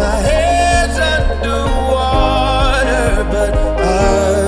My head's under water, but I.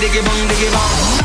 diggy bong diggy bong.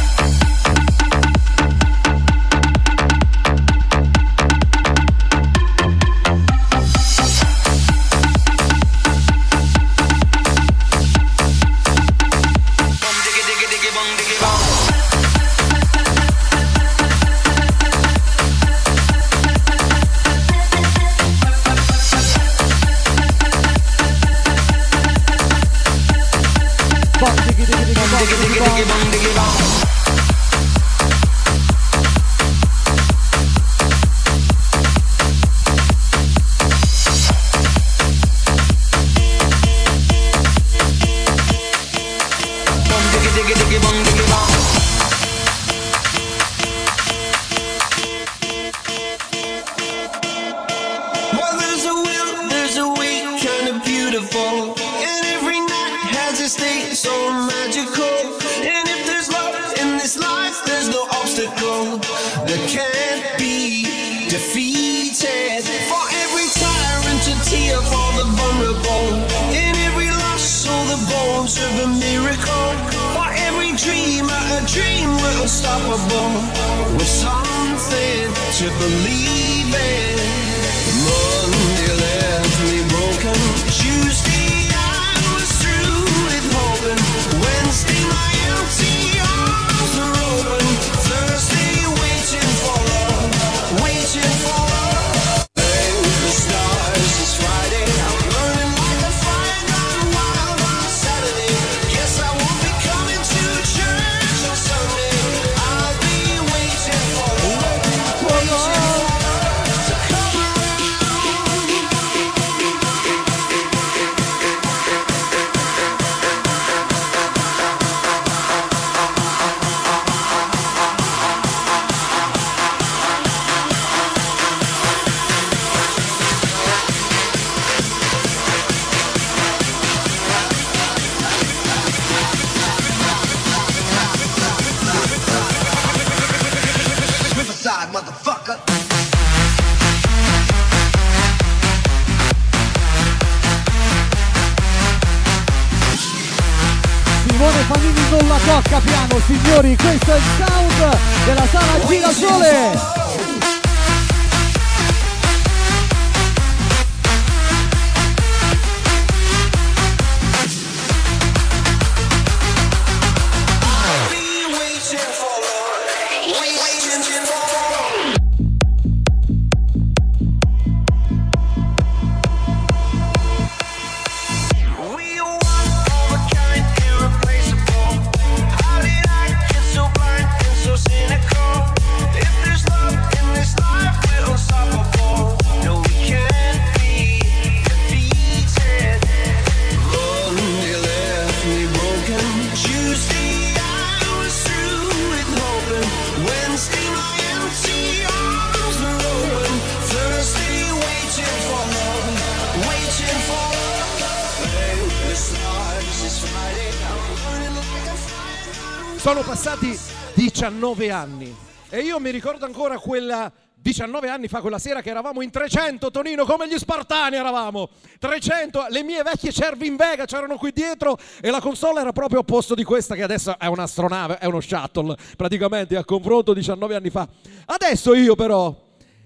19 anni e io mi ricordo ancora quella 19 anni fa, quella sera che eravamo in 300, Tonino, come gli Spartani eravamo. 300, le mie vecchie cervi in Vega c'erano qui dietro e la console era proprio a posto di questa che adesso è un'astronave, è uno shuttle, praticamente a confronto 19 anni fa. Adesso io però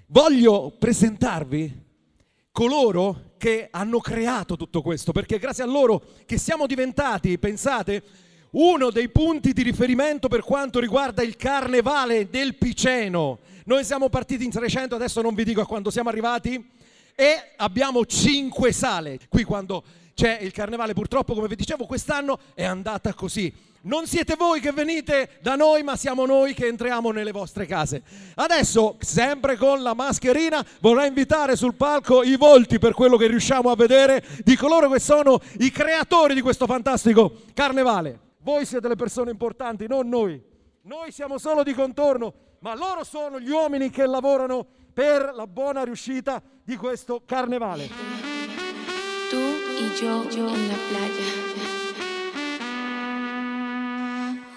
voglio presentarvi coloro che hanno creato tutto questo, perché grazie a loro che siamo diventati, pensate, uno dei punti di riferimento per quanto riguarda il carnevale del Piceno. Noi siamo partiti in 300, adesso non vi dico a quando siamo arrivati, e abbiamo cinque sale. Qui quando c'è il carnevale, purtroppo, come vi dicevo, quest'anno è andata così. Non siete voi che venite da noi, ma siamo noi che entriamo nelle vostre case. Adesso, sempre con la mascherina, vorrei invitare sul palco i volti per quello che riusciamo a vedere di coloro che sono i creatori di questo fantastico carnevale. Voi siete le persone importanti, non noi. Noi siamo solo di contorno, ma loro sono gli uomini che lavorano per la buona riuscita di questo carnevale. Tú y yo en la playa.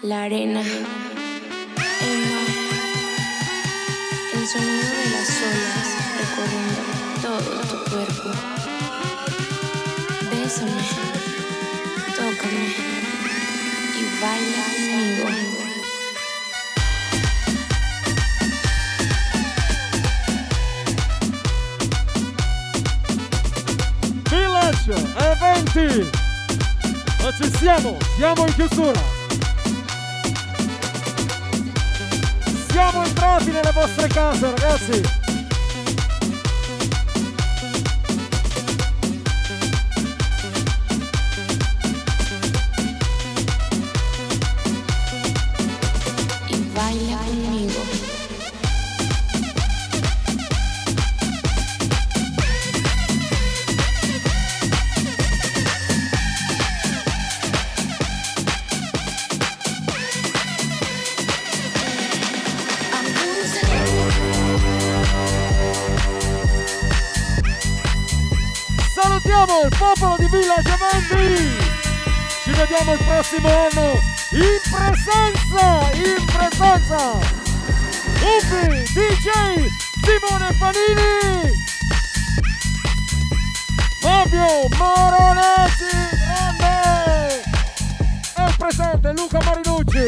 La arena, el el sonido de las olas recorriendo todo tu cuerpo. Bésame, tócame Eventi! Ma ci siamo, siamo in chiusura. Siamo entrati nelle vostre case, ragazzi. Popolo di Villa Giovanni! Ci vediamo il prossimo anno in presenza! In presenza! Ubi, DJ, Simone Fanini! Fabio Maronati, grande! Il presente Luca Marinucci!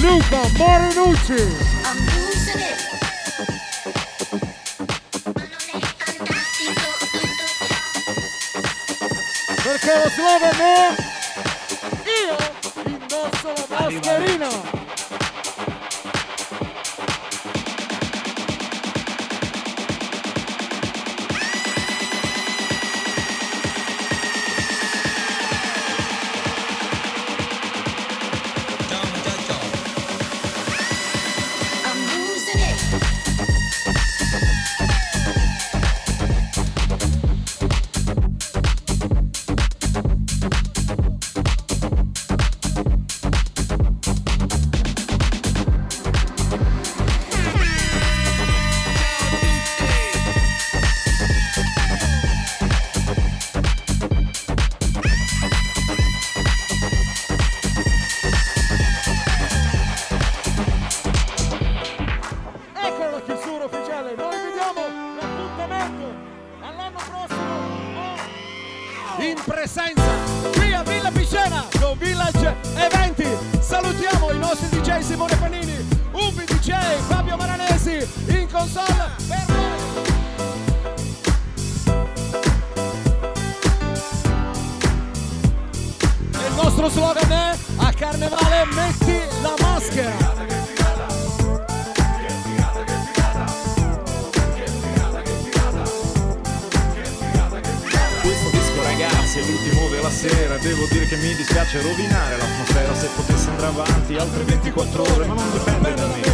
Luca Marinucci! Perché lo slogan è Io indosso la mascherina! Nostro slogan è a carnevale metti la maschera. Ragazzi è l'ultimo della sera Devo dire che mi dispiace rovinare l'atmosfera Se potesse andare avanti altre 24 ore Ma non dipende da me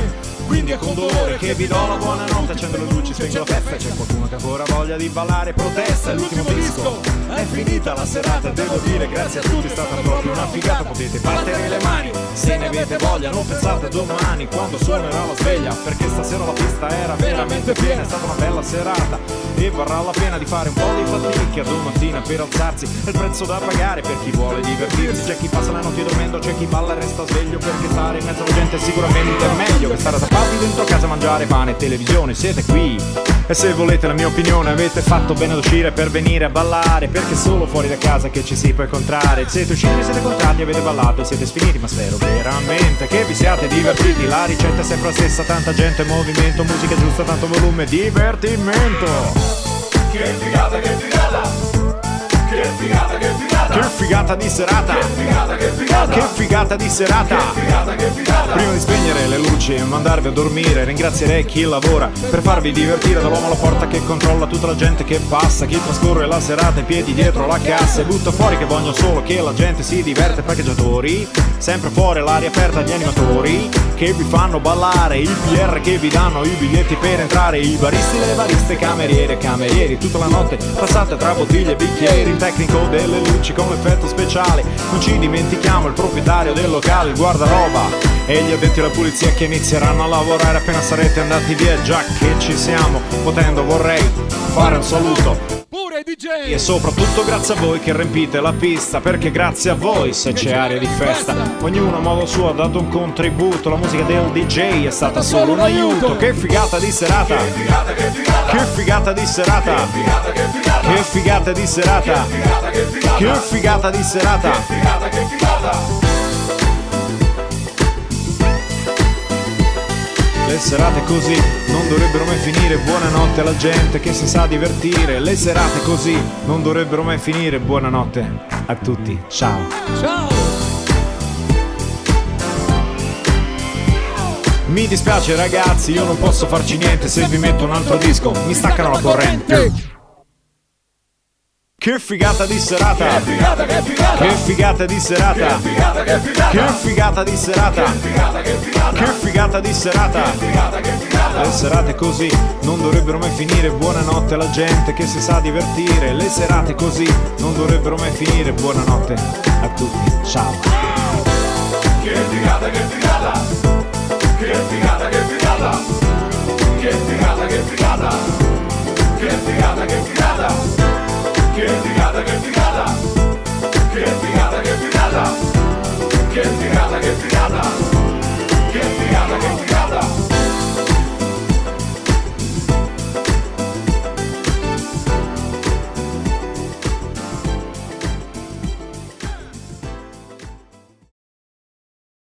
quindi è con dolore che vi do la buonanotte Accendo le luci, spengo la festa. C'è qualcuno che ancora voglia di ballare Protesta, è l'ultimo disco. È finita la serata Devo dire grazie a tutti È stata proprio una figata Potete battere le mani Se ne avete voglia Non pensate a domani Quando suonerà la sveglia Perché stasera la pista era veramente piena È stata una bella serata E varrà la pena di fare un po' di fatica Domattina per alzarsi. È il prezzo da pagare per chi vuole divertirsi. C'è chi passa la notte dormendo C'è chi balla e resta sveglio Perché stare in mezzo alla gente è sicuramente meglio Che stare tappati dentro casa a mangiare pane e televisione. Siete qui e se volete la mia opinione avete fatto bene ad uscire per venire a ballare Perché è solo fuori da casa che ci si può incontrare Siete usciti, siete incontrati, avete ballato e siete sfiniti Ma spero veramente che vi siate divertiti La ricetta è sempre la stessa, tanta gente, movimento Musica giusta, tanto volume, divertimento Che figata, che figata! Che figata, che figata! Che figata di serata! Che figata, che figata! Che figata di serata! Che figata, che figata! Prima di spegnere le luci e mandarvi a dormire Ringrazierei chi lavora per farvi divertire Dall'uomo alla porta che controlla tutta la gente che passa Chi trascorre la serata in piedi dietro la cassa E butta fuori che voglio solo che la gente si diverte Parcheggiatori, sempre fuori l'aria aperta gli animatori Che vi fanno ballare, il PR che vi danno i biglietti per entrare I baristi, le bariste, cameriere camerieri Tutta la notte passate tra bottiglie e bicchieri Il tecnico delle luci con l'effetto speciale. Non ci dimentichiamo il proprietario del locale, il guardaroba e gli addetti alla pulizia che inizieranno a lavorare appena sarete andati via. Già che ci siamo, potendo vorrei fare un saluto Pure DJ! e soprattutto grazie a voi che riempite la pista Perché grazie a voi se c'è aria di festa Ognuno a modo suo ha dato un contributo. La musica del DJ è stata solo un aiuto. Che figata di serata. Che figata di serata. Che figata di serata. Che figata di serata. Le serate così non dovrebbero mai finire, buonanotte alla gente che si sa divertire. Le serate così non dovrebbero mai finire, buonanotte a tutti. Ciao. Ciao! Mi dispiace ragazzi, io non posso farci niente se vi metto un altro disco, mi staccano la corrente. Che figata di serata! Che figata, di serata! Che figata, di serata! Che figata, di serata! Le serate così non dovrebbero mai finire, buonanotte alla gente che si sa divertire. Le serate così non dovrebbero mai finire, buonanotte a tutti. Ciao! Che figata, che figata! Che figata, che figata! Che figata, che figata! Che figata, che figata! fregada, que fregada, que fregada, que fregada, que que.